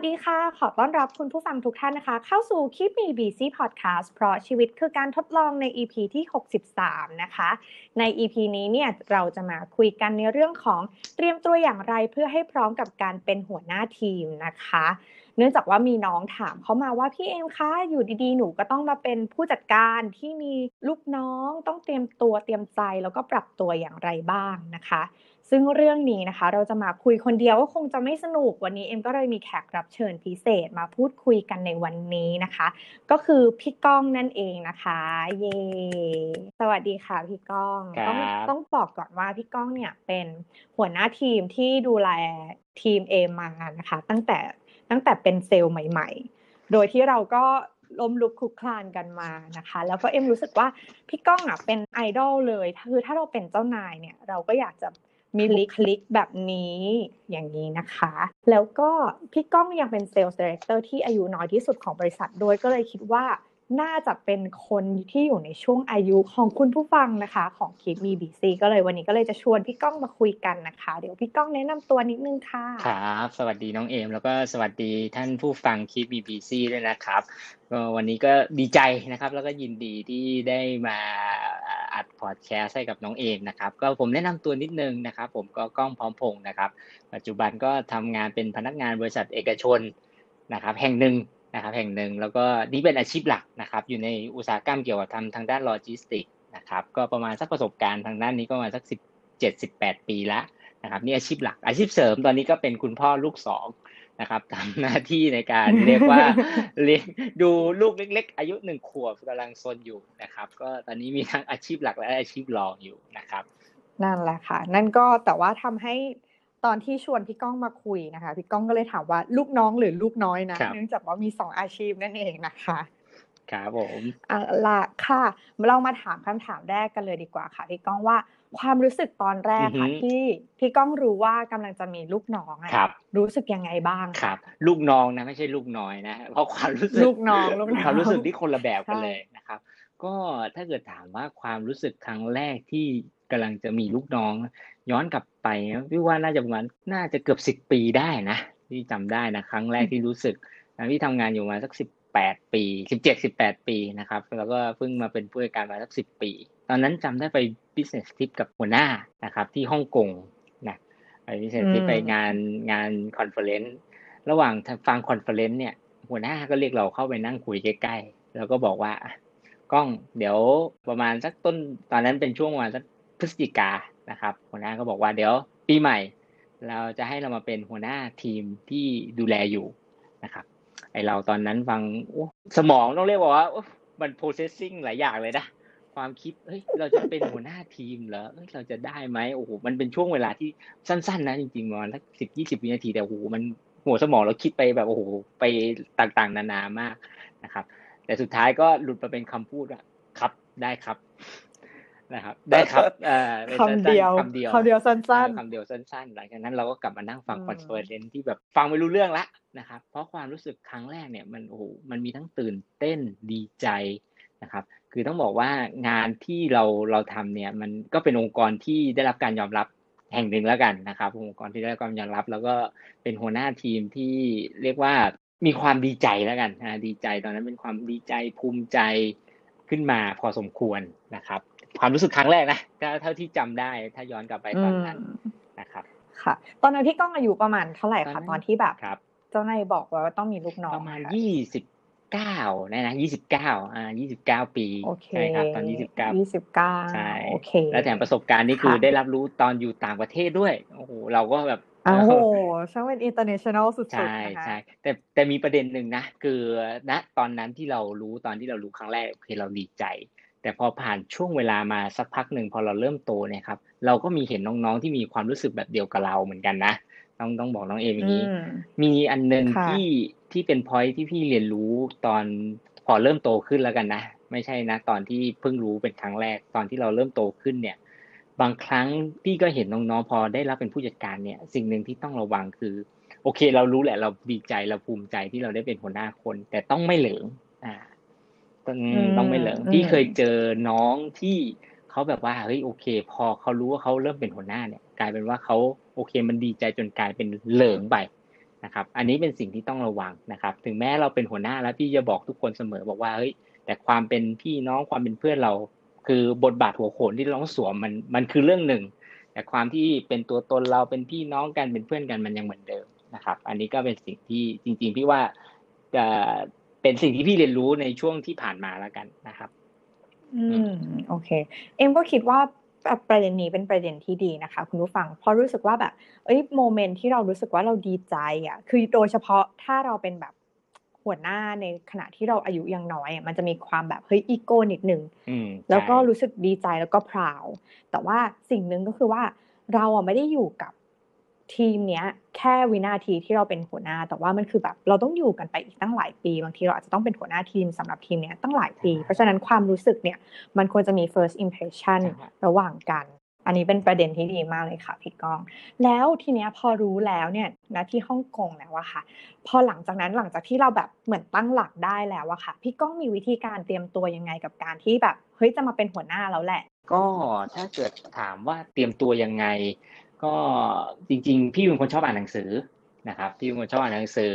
วัสดีค่ะ ขอต้อนรับคุณผู้ฟังทุกท่านนะคะ เข้าสู่ Keep Me Busy Podcast เพราะชีวิตคือการทดลองใน EP ที่ 63 นะคะ ใน EP นี้เนี่ยเราจะมาคุยกันในเรื่องของเตรียมตัวอย่างไรเพื่อให้พร้อมกับการเป็นหัวหน้าทีมนะคะ เนื่องจากว่ามีน้องถามเขามาว่าพี่เอ็มคะอยู่ดีๆ หนูก็ต้องมาเป็นผู้จัดการที่มีลูกน้องต้องเตรียมตัวเตรียมใจแล้วก็ปรับตัวอย่างไรบ้างนะคะ ซึ่งเรื่องนี้นะคะ เราจะมาคุยคนเดียวก็คงจะไม่สนุกวันนี้เอ็มก็เลยมีแขกรับเชิญพิเศษมาพูดคุยกันในวันนี้นะคะ ก็คือพี่ก้องนั่นเองนะคะ เย่สวัสดีค่ะพี่ก้องต้องต้องบอกก่อนว่าพี่ก้องเนี่ยเป็นหัวหน้าทีมที่ดูแลทีมเอมานะคะ ตั้งแต่ตั้งแต่เป็นเซลล์ใหม่ ๆ โดยที่เราก็ล้มลุกคลุกคลานกันมานะคะ แล้วก็เอ็มรู้สึกว่าพี่ก้องอะเป็นไอดอลเลยคือถ้าเราเป็นเจ้านายเนี่ย เราก็อยากจะ มีบุคลิกแบบนี้อย่างนี้นะคะ แล้วก็พี่ก้องยังเป็น sales director ที่อายุน้อยที่สุดของบริษัทด้วยก็เลยคิดว่าน่าจะเป็นคนที่อยู่ในช่วงอายุของคุณผู้ฟังนะคะ ของคลิปมีบีซีก็เลยวันนี้ก็เลยจะชวนพี่ก้องมาคุยกันนะคะ เดี๋ยวพี่ก้องแนะนำตัวนิดนึงค่ะครับสวัสดีน้องเอม แล้วก็สวัสดีท่านผู้ฟังคลิปมีบีซีด้วยนะครับก็วันนี้ก็ดีใจนะครับ แล้วก็ยินดีที่ได้มา อัดพอดแคสต์ให้กับน้องเอมนะครับ ก็ผมแนะนำตัวนิดนึงนะครับ ผมก็กล้องพร้อมพงศ์นะครับ ปัจจุบันก็ทำงานเป็นพนักงานบริษัทเอกชนนะครับ แห่งหนึ่งนะครับ แห่งหนึ่งแล้วก็นี่เป็นอาชีพหลักนะครับ อยู่ในอุตสาหกรรมเกี่ยวกับทำทางด้านโลจิสติกนะครับ ก็ประมาณสักประสบการณ์ทางด้านนี้ก็ประมาณสักสิบเจ็ดสิบแปดปีละนะครับนี่อาชีพหลักอาชีพเสริมตอนนี้ก็เป็นคุณพ่อลูกสอง นะครับทำหน้าที่ในการเรียกว่าเลี้ยงดูลูกเล็ก ๆ อายุหนึ่งขวบกำลังซนอยู่นะครับ ก็ตอนนี้มีทั้งอาชีพหลักและอาชีพรองอยู่นะครับ นั่นแหละค่ะ นั่นก็แต่ว่าทำให้ตอนที่ชวนพี่ก้องมาคุยนะคะพี่ก้องก็เลยถามว่าลูกน้องหรือลูกน้อยนะเนื่องจากว่ามีสองอาชีพนั่นเองนะคะครับผมอะละค่ะ เรามาถามคำถามแรกกันเลยดีกว่าค่ะพี่ก้องว่า ความรู้สึกตอนแรกค่ะที่พี่ก้องรู้ว่ากำลังจะมีลูกน้องอะรู้สึกยังไงบ้างครับ ลูกน้องนะไม่ใช่ลูกน้อยนะเพราะความรู้สึกลูกน้องลูกความรู้สึกที่คนละแบบกันเลยนะครับ ก็ถ้าเกิดถามว่าความรู้สึกครั้งแรกที่กำลังจะมีลูกน้อง ย้อนกลับไปพี่ว่าน่าจะประมาณน่าจะเกือบสิบปีได้นะที่จำได้นะครั้งแรกที่รู้สึกที่ทำงานอยู่มาสักสิบแปดปีสิบเจ็ดสิบแปดปีนะครับ แล้วก็เพิ่งมาเป็นผู้จัดการมาสักสิบปี ตอนนั้นจำได้ไป business trip กับหัวหน้านะครับ ที่ฮ่องกงนะไป business trip ไปงานงาน conference ระหว่างฟัง conference เนี่ย หัวหน้าก็เรียกเราเข้าไปนั่งคุยใกล้ๆแล้วก็บอกว่ากล้องเดี๋ยวประมาณสักต้นตอนนั้นเป็นช่วงวันสักพฤศจิกานะครับ หัวหน้าก็บอกว่าเดี๋ยวปีใหม่ เราจะให้เรามาเป็นหัวหน้าทีมที่ดูแลอยู่นะครับไอเราตอนนั้นฟังสมองต้องเรียกว่ามัน processing หลายอย่างเลยนะ ความคิดเฮ้ยเราจะเป็นหัวหน้าทีมเหรอเฮ้ยเราจะได้ไหมโอ้โหมันเป็นช่วงเวลาที่สั้น ๆ นะจริงๆประมาณสักสิบยี่สิบวินาทีแต่โอ้โหมันหัวสมองเราคิดไปแบบโอ้โหไปต่างๆ นานามากนะครับ แต่สุดท้ายก็หลุดมาเป็นคำพูดว่าครับได้ครับนะครับ ได้ครับคำเดียวคำเดียวคำเดียวสั้นๆคำเดียวสั้นๆหลังจากนั้นเราก็กลับมานั่งฟัง conference ที่แบบฟังไม่รู้เรื่องละนะครับ เพราะความรู้สึกครั้งแรกเนี่ยมันโอ้โหมันมีทั้งตื่นเต้นดีใจนะครับ คือต้องบอกว่างานที่เราเราทำเนี่ยมันก็เป็นองค์กรที่ได้รับการยอมรับแห่งหนึ่งแล้วกันนะครับองค์กรที่ได้รับการยอมรับ แล้วก็เป็นหัวหน้าทีมที่เรียกว่ามีความดีใจแล้วกันนะดีใจตอนนั้นเป็นความดีใจภูมิใจขึ้นมาพอสมควรนะครับ ความรู้สึกครั้งแรกนะเท่าที่จำได้ถ้าย้อนกลับไปตอนนั้นนะครับ ค่ะ ตอนนั้นพี่ก้องอายุประมาณเท่าไหร่คะตอนที่แบบเจ้านายบอกว่าต้องมีลูกน้องประมาณยี่สิบ เก้านะนะยี่สิบเก้าอ่ายี่สิบเก้าปีใช่ครับ ตอนยี่สิบเก้ายี่สิบเก้าใช่โอเคแล้วแถมประสบการณ์นี่คือได้รับรู้ตอนอยู่ต่างประเทศด้วยโอ้โหเราก็แบบโอ้โหช่างเป็น international สุดๆใช่ใช่แต่แต่มีประเด็นหนึ่งนะ คือณตอนนั้นที่เรารู้ตอนที่เรารู้ครั้งแรกคือเราดีใจ แต่พอผ่านช่วงเวลามาสักพักหนึ่งพอเราเริ่มโตเนี่ยครับเราก็มีเห็นน้องๆที่มีความรู้สึกแบบเดียวกับเราเหมือนกันนะต้องต้องบอกน้องเอมอย่างนี้ มีอันหนึ่งที่ ที่เป็นพอยที่พี่เรียนรู้ตอนพอเริ่มโตขึ้นแล้วกันนะไม่ใช่นะ ตอนที่เพิ่งรู้เป็นครั้งแรกตอนที่เราเริ่มโตขึ้นเนี่ย บางครั้งพี่ก็เห็นน้องๆพอได้รับเป็นผู้จัดการเนี่ย สิ่งหนึ่งที่ต้องระวังคือ โอเค เรารู้แหละ เราดีใจเราภูมิใจที่เราได้เป็นหัวหน้าคน แต่ต้องไม่เหลิงอ่าต้องไม่เหลิงพี่เคยเจอน้องที่เขาแบบว่าเฮ้ยโอเค พอเขารู้ว่าเขาเริ่มเป็นหัวหน้าเนี่ย กลายเป็นว่าเขาโอเค มันดีใจจนกลายเป็นเหลิงไป นะครับ อันนี้เป็นสิ่งที่ต้องระวังนะครับ ถึงแม้เราเป็นหัวหน้าแล้วพี่จะบอกทุกคนเสมอบอกว่าเฮ้ยแต่ความเป็นพี่น้องความเป็นเพื่อนเรา คือบทบาทหัวโขนที่เราต้องสวมมันมันคือเรื่องหนึ่ง แต่ความที่เป็นตัวตนเราเป็นพี่น้องกันเป็นเพื่อนกันมันยังเหมือนเดิมนะครับ อันนี้ก็เป็นสิ่งที่จริง ๆ พี่ว่าจะเป็นสิ่งที่พี่เรียนรู้ในช่วงที่ผ่านมาแล้วกันนะครับ อืมโอเค เอ็มก็คิดว่า ประเด็นนี้เป็นประเด็นที่ดีนะคะ คุณผู้ฟังเพราะรู้สึกว่าแบบเอ้ยโมเมนต์ที่เรารู้สึกว่าเราดีใจอะคือโดยเฉพาะถ้าเราเป็นแบบหัวหน้าในขณะที่เราอายุยังน้อยมันจะมีความแบบเฮ้ยอีโก้นิดหนึ่งแล้วก็รู้สึกดีใจแล้วก็พราวแต่ว่าสิ่งหนึ่งก็คือว่าเราอะไม่ได้อยู่กับ ทีมเนี้ยแค่วินาทีที่เราเป็นหัวหน้า แต่ว่ามันคือแบบเราต้องอยู่กันไปอีกตั้งหลายปี บางทีเราอาจจะต้องเป็นหัวหน้าทีมสำหรับทีมเนี้ยตั้งหลายปี เพราะฉะนั้นความรู้สึกเนี่ยมันควรจะมี first impression ระหว่างกัน อันนี้เป็นประเด็นที่ดีมากเลยค่ะพี่ก้อง แล้วทีเนี้ยพอรู้แล้วเนี่ยนะที่ฮ่องกงแล้วอะค่ะ พอหลังจากนั้นหลังจากที่เราแบบเหมือนตั้งหลักได้แล้วอะค่ะ พี่ก้องมีวิธีการเตรียมตัวยังไงกับการที่แบบเฮ้ยจะมาเป็นหัวหน้าแล้วแหละ ก็ถ้าเกิดถามว่าเตรียมตัวยังไง ก็จริง ๆ พี่เป็นคนชอบอ่านหนังสือนะครับพี่เป็นคนชอบอ่านหนังสือ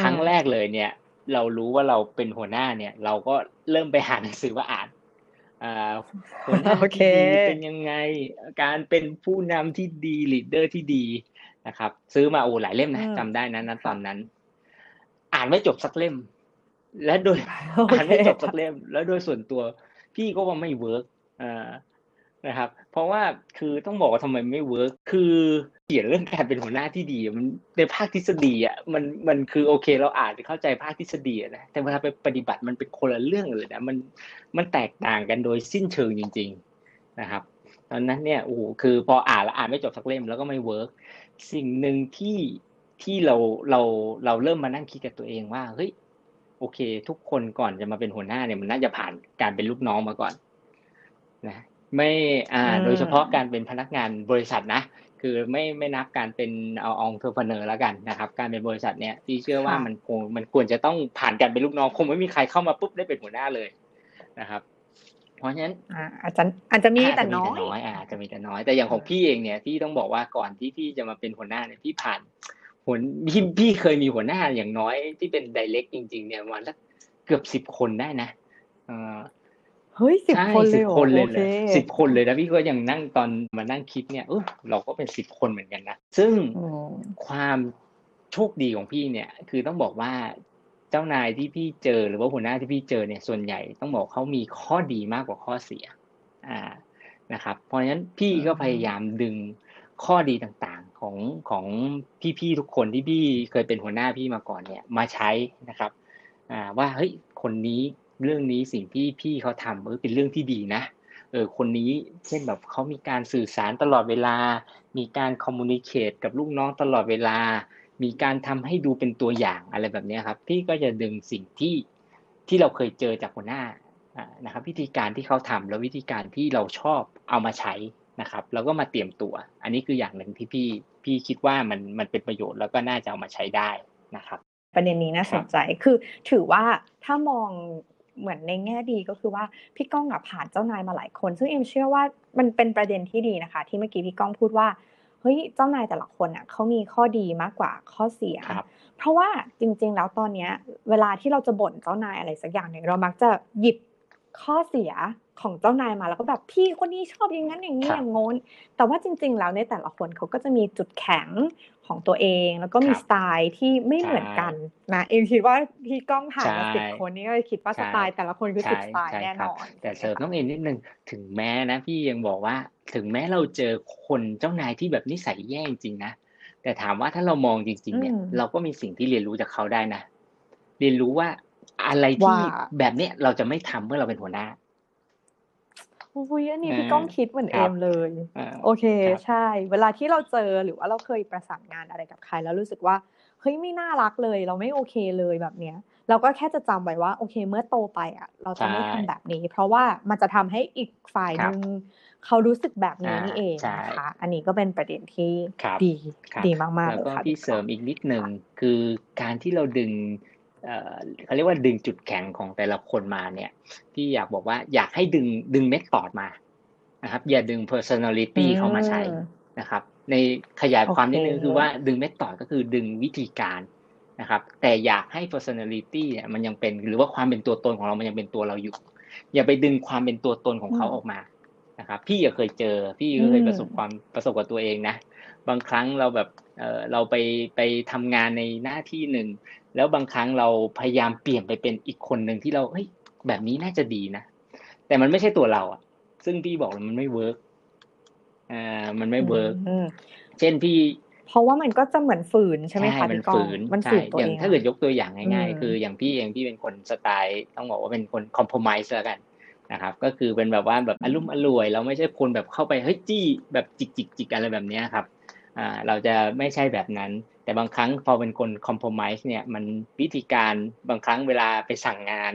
ครั้งแรกเลยเนี่ย เรารู้ว่าเราเป็นหัวหน้าเนี่ย เราก็เริ่มไปหาหนังสือว่าอ่านอ่าหัวหน้าที่ดีเป็นยังไง การเป็นผู้นำที่ดี leader ที่ดีนะครับ ซื้อมาโอ้หลายเล่มนะจำได้นะนั้นตอนนั้น อ่านไม่จบสักเล่ม และโดยอ่านไม่จบสักเล่ม แล้วโดยส่วนตัว พี่ก็ว่าไม่ work อ่า นะครับ เพราะว่าคือต้องบอกว่าทำไมไม่ work คือเขียนเรื่องการเป็นหัวหน้าที่ดี มันในภาคทฤษฎีอะมันมันคือโอเค เราอ่านเข้าใจภาคทฤษฎีนะแต่เวลาไปปฏิบัติมันเป็นคนละเรื่องเลยนะมันมันแตกต่างกันโดยสิ้นเชิงจริง ๆนะครับตอนนั้นเนี่ยโอ้โหคือพออ่านแล้วอ่านไม่จบสักเล่มแล้วก็ไม่ work สิ่งหนึ่งที่ที่เราเราเราเริ่มมานั่งคิดกับตัวเองว่าเฮ้ยโอเค ทุกคนก่อนจะมาเป็นหัวหน้าเนี่ยมันน่าจะผ่านการเป็นลูกน้องมาก่อนนะ ไม่อ่าโดยเฉพาะการเป็นพนักงานบริษัทนะ คือไม่ไม่นับการเป็นเอาองเทอร์เพเนอร์แล้วกันนะครับ การเป็นบริษัทเนี่ยที่เชื่อว่ามันคงมันควรจะต้องผ่านการเป็นลูกน้องคงไม่มีใครเข้ามาปุ๊บได้เป็นหัวหน้าเลยนะครับเพราะฉะนั้นอาจจะอาจจะมีแต่น้อยอาจจะมีแต่น้อย แต่อย่างของพี่เองเนี่ยที่ต้องบอกว่าก่อนที่พี่จะมาเป็นหัวหน้าเนี่ยพี่ผ่านหัวพี่พี่เคยมีหัวหน้าอย่างน้อยที่เป็นไดเรกจริง ๆ เนี่ยวันละเกือบสิบคนได้นะ เฮ้ยสิบคนเลยคนเลยสิบคนเลยนะพี่ก็ยังนั่งตอนมานั่งคิดเนี่ยเออเราก็เป็นสิบคนเหมือนกันนะซึ่งความโชคดีของพี่เนี่ย คือต้องบอกว่าเจ้านายที่พี่เจอหรือว่าหัวหน้าที่พี่เจอเนี่ยส่วนใหญ่ต้องบอกเขามีข้อดีมากกว่าข้อเสีย อ่านะครับ เพราะฉะนั้นพี่ก็พยายามดึงข้อดีต่างๆของของพี่ๆทุกคนที่พี่เคยเป็นหัวหน้าพี่มาก่อนเนี่ยมาใช้นะครับ อ่าว่าเฮ้ยคนนี้ เรื่องนี้สิ่งที่พี่เขาทำเออเป็นเรื่องที่ดีนะเออคนนี้เช่นแบบเขามีการสื่อสารตลอดเวลา มีการคอมมูนิเคตกับลูกน้องตลอดเวลา มีการทำให้ดูเป็นตัวอย่างอะไรแบบนี้ครับ พี่ก็จะดึงสิ่งที่ที่เราเคยเจอจากหัวหน้านะครับ วิธีการที่เขาทำแล้ววิธีการที่เราชอบเอามาใช้นะครับ แล้วก็มาเตรียมตัว อันนี้คืออย่างหนึ่งที่พี่พี่คิดว่ามันมันเป็นประโยชน์แล้วก็น่าจะเอามาใช้ได้นะครับ ประเด็นนี้น่าสนใจคือถือว่าถ้ามอง เหมือนในแง่ดีก็คือว่าพี่ก้องอะผ่านเจ้านายมาหลายคน ซึ่งเอ็มเชื่อว่ามันเป็นประเด็นที่ดีนะคะ ที่เมื่อกี้พี่ก้องพูดว่าเฮ้ยเจ้านายแต่ละคนอะเขามีข้อดีมากกว่าข้อเสีย เพราะว่าจริง ๆ แล้วตอนเนี้ย เวลาที่เราจะบ่นเจ้านายอะไรสักอย่างหนึ่งเรามักจะหยิบข้อเสีย ของเจ้านายมาแล้วก็แบบพี่คนนี้ชอบอย่างนั้นอย่างนี้อย่างงนแต่ว่าจริง ๆ แล้วในแต่ละคนเขาก็จะมีจุดแข็งของตัวเอง แล้วก็มีสไตล์ที่ไม่เหมือนกันนะเอ็มคิดว่าพี่ก้องผ่านมาสิบคนนี้ก็คิดว่าสไตล์แต่ละคนคือสิบสไตล์แน่นอนแต่เสริมต้องเอ็นนิดนึงถึงแม้นะพี่ยังบอกว่าถึงแม้เราเจอคนเจ้านายที่แบบนิสัยแย่จริงนะแต่ถามว่าถ้าเรามองจริง ๆ เนี่ย เราก็มีสิ่งที่เรียนรู้จากเขาได้นะเรียนรู้ว่าอะไรที่แบบเนี้ยเราจะไม่ทำเมื่อเราเป็นหัวหน้า อุ้ยอันนี้พี่ก้องคิดเหมือนเอมเลย โอเคใช่ เวลาที่เราเจอหรือว่าเราเคยประสานงานอะไรกับใคร แล้วรู้สึกว่าเฮ้ยไม่น่ารักเลย เราไม่โอเคเลยแบบเนี้ย เราก็แค่จะจำไว้ว่าโอเค เมื่อโตไปอะ เราจะไม่ทำแบบนี้ เพราะว่ามันจะทำให้อีกฝ่ายหนึ่งเขารู้สึกแบบนี้นี่เองนะคะอันนี้ก็เป็นประเด็นที่ดีดีมากๆเลยค่ะพี่เสริมอีกนิดหนึ่งคือการที่เราดึง เขาเรียกว่าดึงจุดแข็งของแต่ละคนมาเนี่ยที่อยากบอกว่าอยากให้ดึงดึงเมธอดมานะครับ อย่าดึง personality เข้ามาใช้นะครับ ในขยายความนิดนึงโอเคคือว่าดึงเมธอดก็คือดึงวิธีการนะครับ แต่อยากให้ personality เนี่ยมันยังเป็นหรือว่าความเป็นตัวตนของเรามันยังเป็นตัวเราอยู่ อย่าไปดึงความเป็นตัวตนของเขาออกมา นะครับ พี่ก็เคยเจอ พี่ก็เคยประสบความประสบกับตัวเองนะ บางครั้งเราแบบเออเราไปไปทำงานในหน้าที่หนึ่ง แล้วบางครั้งเราพยายามเปลี่ยนไปเป็นอีกคนหนึ่งที่เราเฮ้ยแบบนี้น่าจะดีนะ แต่มันไม่ใช่ตัวเราอะ ซึ่งพี่บอกเลยมันไม่ work อ่ามันไม่ work อืมเช่นพี่เพราะว่ามันก็จะเหมือนฝืนใช่ไหมคะมัพี่ก้องฝืนมันใช่ฝืนตัวอย่าเองงถ้าเกิดยกตัวอย่างง่ายอืมๆคืออย่างพี่เองพี่เป็นคนสไตล์ต้องบอกว่าเป็นคนคอมโพมไ s ์แล้วกัน นะครับก็คือเป็นแบบว่าแบบอารมณ์อร่วย เราไม่ใช่คนแบบเข้าไปเฮ้ยจี้แบบจิกจิกจิกอะไรแบบเนี้ยครับอ่าเราจะไม่ใช่แบบนั้น แต่บางครั้งพอเป็นคนคอมโพมไ s ์เนี่ยมันวิธีการบางครั้งเวลาไปสั่งงาน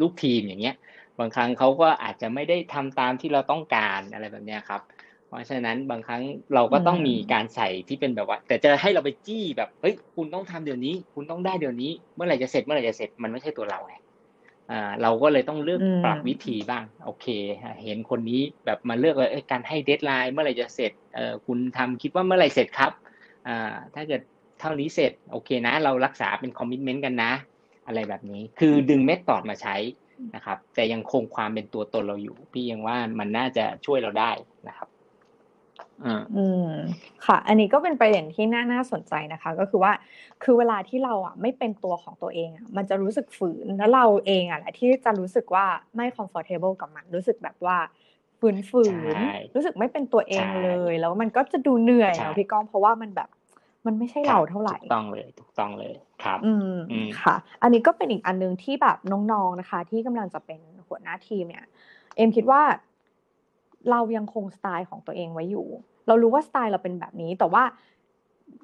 ลูกทีมอย่างเงี้ยบางครั้งเขาก็อาจจะไม่ได้ทำตามที่เราต้องการอะไรแบบเนี้ยครับ เพราะฉะนั้นบางครั้งเราก็ต้องมีการใส่ที่เป็นแบบว่า แต่จะให้เราไปจี้แบบเฮ้ยคุณต้องทำเดี๋ยวนี้ คุณต้องได้เดี๋ยวนี้ เมื่อไหร่จะเสร็จเมื่อไหร่จะเสร็จมันไม่ใช่ตัวเราไงอ่า เราก็เลยต้องเลือกอืมปรับวิธีบ้าง โอเค เห็นคนนี้แบบมาเลือกเลยเอ้ยการให้ deadline เมื่อไหร่จะเสร็จเออคุณทำคิดว่าเมื่อไหร่เสร็จครับอ่าถ้าเกิดเท่านี้เสร็จโอเคนะ เรารักษาเป็น commitment กันนะ อะไรแบบนี้คือดึง method มาใช้นะครับ แต่ยังคงความเป็นตัวตนเราอยู่ พี่ยังว่ามันน่าจะช่วยเราได้นะครับ อ่าอืมค่ะ อันนี้ก็เป็นประเด็นที่น่าน่าสนใจนะคะ ก็คือว่าคือเวลาที่เราอะไม่เป็นตัวของตัวเองอะมันจะรู้สึกฝืนแล้วเราเองอะแหละที่จะรู้สึกว่าไม่ comfortable กับมันรู้สึกแบบว่าฝืนฝืนใช่รู้สึกไม่เป็นตัวเองใช่เลย แล้วมันก็จะดูเหนื่อยใช่เนาะพี่ก้องเพราะว่ามันแบบมันไม่ใช่เราเท่าไหร่ถูกต้องเลยถูกต้องเลยครับ อืมอืมค่ะ อันนี้ก็เป็นอีกอันนึงที่แบบน้องๆนะคะ ที่กำลังจะเป็นหัวหน้าทีมเนี่ย เอ็มคิดว่า เรายังคงสไตล์ของตัวเองไว้อยู่ เรารู้ว่าสไตล์เราเป็นแบบนี้ แต่ว่า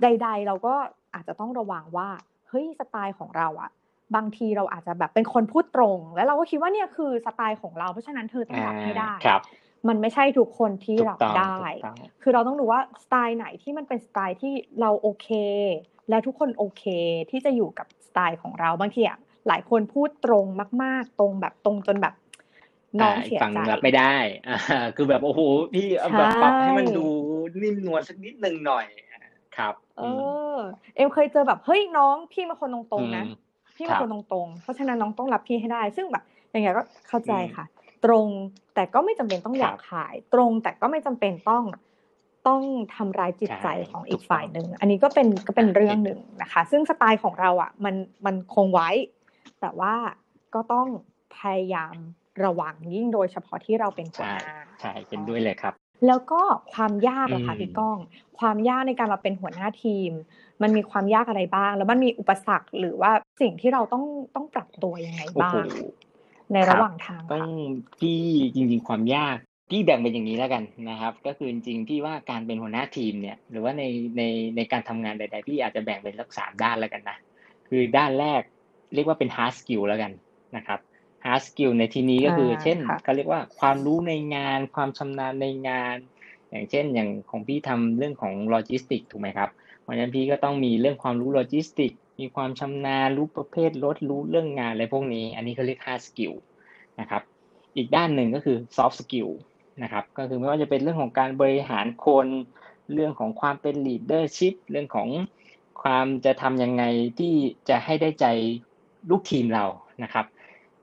ใด ๆ เราก็อาจจะต้องระวังว่าเฮ้ยสไตล์ของเราอะบางทีเราอาจจะแบบเป็นคนพูดตรง แล้วเราก็คิดว่าเนี่ยคือสไตล์ของเราเพราะฉะนั้นเธอต้องรับให้ได้ครับมันไม่ใช่ทุกคนที่ถูกรับต้องได้ถูกต้องคือเราต้องดูว่าสไตล์ไหนที่มันเป็นสไตล์ที่เราโอเค และทุกคนโอเคที่จะอยู่กับสไตล์ของเราบางทีอะหลายคนพูดตรงมาก ๆ ตรงแบบตรงจนแบบ น้องาเสียฝั่งใจรับไม่ได้อ่าคือแบบโอ้โหพี่เอาแบบใช่ปรับให้มันดูนิ่มนวลสักนิดนึงหน่อยครับ เออ เอ็มเคยเจอแบบเฮ้ยน้องพี่เป็นคนตรงๆนะอืมพี่เป็นครับคนตรงๆ เพราะฉะนั้นน้องต้องรับพี่ให้ได้ ซึ่งแบบอย่างเงี้ยก็เข้าใจอืมค่ะ ตรงแต่ก็ไม่จำเป็นต้องครับหยาบคาย ตรงแต่ก็ไม่จำเป็นต้องต้องทำร้ายจิตใจใช่ของอีถูกกต้องฝ่ายหนึ่งอันนี้ก็เป็นก็เป็นอ่าเรื่องเห็นหนึ่งนะคะ ซึ่งสไตล์ของเราอะ มันมันคงไว้ แต่ว่าก็ต้องพยายาม ระวังยิ่งโดยเฉพาะที่เราเป็นหัวใช่หน้าใช่เป็นด้วยเลยครับ แล้วก็ความยากล่ะคะอืมพี่ก้อง ความยากในการมาเป็นหัวหน้าทีม มันมีความยากอะไรบ้าง แล้วมันมีอุปสรรคหรือว่าสิ่งที่เราต้องต้องปรับตัวยังไงโอ้บ้าโหงในระหว่างทางต้องค่ะพี่จริง ๆ ความยากพี่แบ่งเป็นอย่างนี้แล้วกันนะครับ ก็คือจริงๆพี่ว่าการเป็นหัวหน้าทีมเนี่ย หรือว่าในในในการทำงานใดๆพี่อาจจะแบ่งเป็นสักสามด้านแล้วกันนะคือด้านแรกเรียกว่าเป็น hard skill แล้วกันนะครับ hard skill ในที่นี้ก็คืออ่าเช่นค่ะเขาเรียกว่าความรู้ในงาน ความชำนาญในงาน อย่างเช่น อย่างของพี่ทำเรื่องของโลจิสติกถูกไหมครับเพราะฉะนั้นพี่ก็ต้องมีเรื่องความรู้โลจิสติก มีความชำนาญรู้ประเภทรถรู้เรื่องงานอะไรพวกนี้ อันนี้เขาเรียก hard skill นะครับ อีกด้านหนึ่งก็คือ soft skill นะครับ ก็คือไม่ว่าจะเป็นเรื่องของการบริหารคน เรื่องของความเป็น leadership เรื่องของความจะทำยังไงที่จะให้ได้ใจลูกทีมเรานะครับ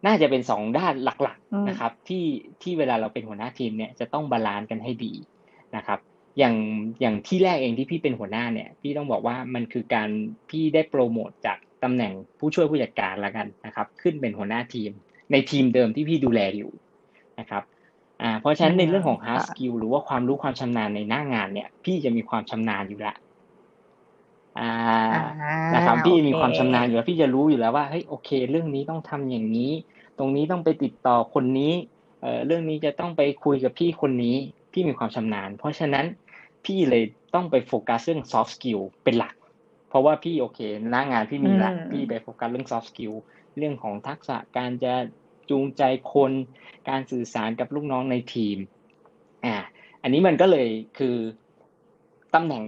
น่าจะเป็นสองด้านหลักอืมๆนะครับ ที่ที่เวลาเราเป็นหัวหน้าทีมเนี่ยจะต้อง balance กันให้ดีนะครับ อย่างอย่างที่แรกเองที่พี่เป็นหัวหน้าเนี่ยพี่ต้องบอกว่ามันคือการพี่ได้โปรโมทจากตำแหน่งผู้ช่วยผู้จัดการละกันนะครับ ขึ้นเป็นหัวหน้าทีม ในทีมเดิมที่พี่ดูแลอยู่นะครับอ่าเพราะฉะนั้นในเรื่องของ hard ค่ะ skill หรือว่าความรู้ความชำนาญในหน้างานเนี่ย พี่จะมีความชำนาญอยู่ละอ่าอ่านะครับพี่โอเคมีความชำนาญอยู่แล้วพี่จะรู้อยู่แล้วว่าเฮ้ยโอเค เรื่องนี้ต้องทำอย่างนี้ ตรงนี้ต้องไปติดต่อคนนี้เอ่อเรื่องนี้จะต้องไปคุยกับพี่คนนี้พี่มีความชำนาญ เพราะฉะนั้นพี่เลยต้องไปโฟกัสเรื่อง soft skill เป็นหลัก เพราะว่าพี่โอเคหน้างานพี่มีละอืมพี่ไปโฟกัสเรื่อง soft skill เรื่องของทักษะการจะจูงใจคนการสื่อสารกับลูกน้องในทีมอ่าอันนี้มันก็เลยคือตำแหน่ง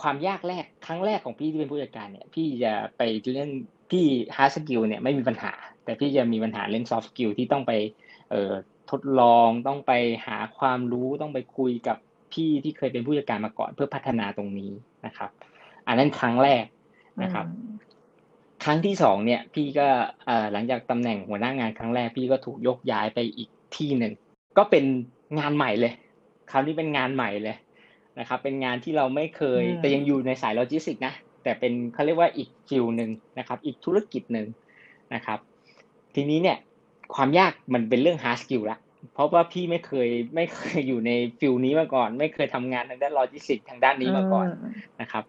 ความยากแรกครั้งแรกของพี่ที่เป็นผู้จัดการเนี่ย พี่จะไปเรื่อง พี่ hard skill เนี่ยไม่มีปัญหา แต่พี่จะมีปัญหาเรื่อง soft skill ที่ต้องไปเอ่อทดลองต้องไปหาความรู้ต้องไปคุยกับพี่ที่เคยเป็นผู้จัดการมาก่อนเพื่อพัฒนาตรงนี้นะครับ อันนั้นครั้งแรกนะครับ ครั้งที่สองเนี่ย พี่ก็เอ่อหลังจากตำแหน่งหัวหน้างานครั้งแรก พี่ก็ถูกยกย้ายไปอีกที่หนึ่งก็เป็นงานใหม่เลย คราวนี้เป็นงานใหม่เลยนะครับ เป็นงานที่เราไม่เคยอืมแต่ยังอยู่ในสายโลจิสติกส์นะ แต่เป็นเขาเรียกว่าอีกฟิลหนึ่งนะครับ อีกธุรกิจหนึ่งนะครับ ทีนี้เนี่ยความยากมันเป็นเรื่อง hard skill ละเพราะว่าพี่ไม่เคยไม่เคยอยู่ใน field นี้มาก่อน ไม่เคยทำงานทางด้านโลจิสติกส์ทางด้านนี้มาก่อนมนะครับ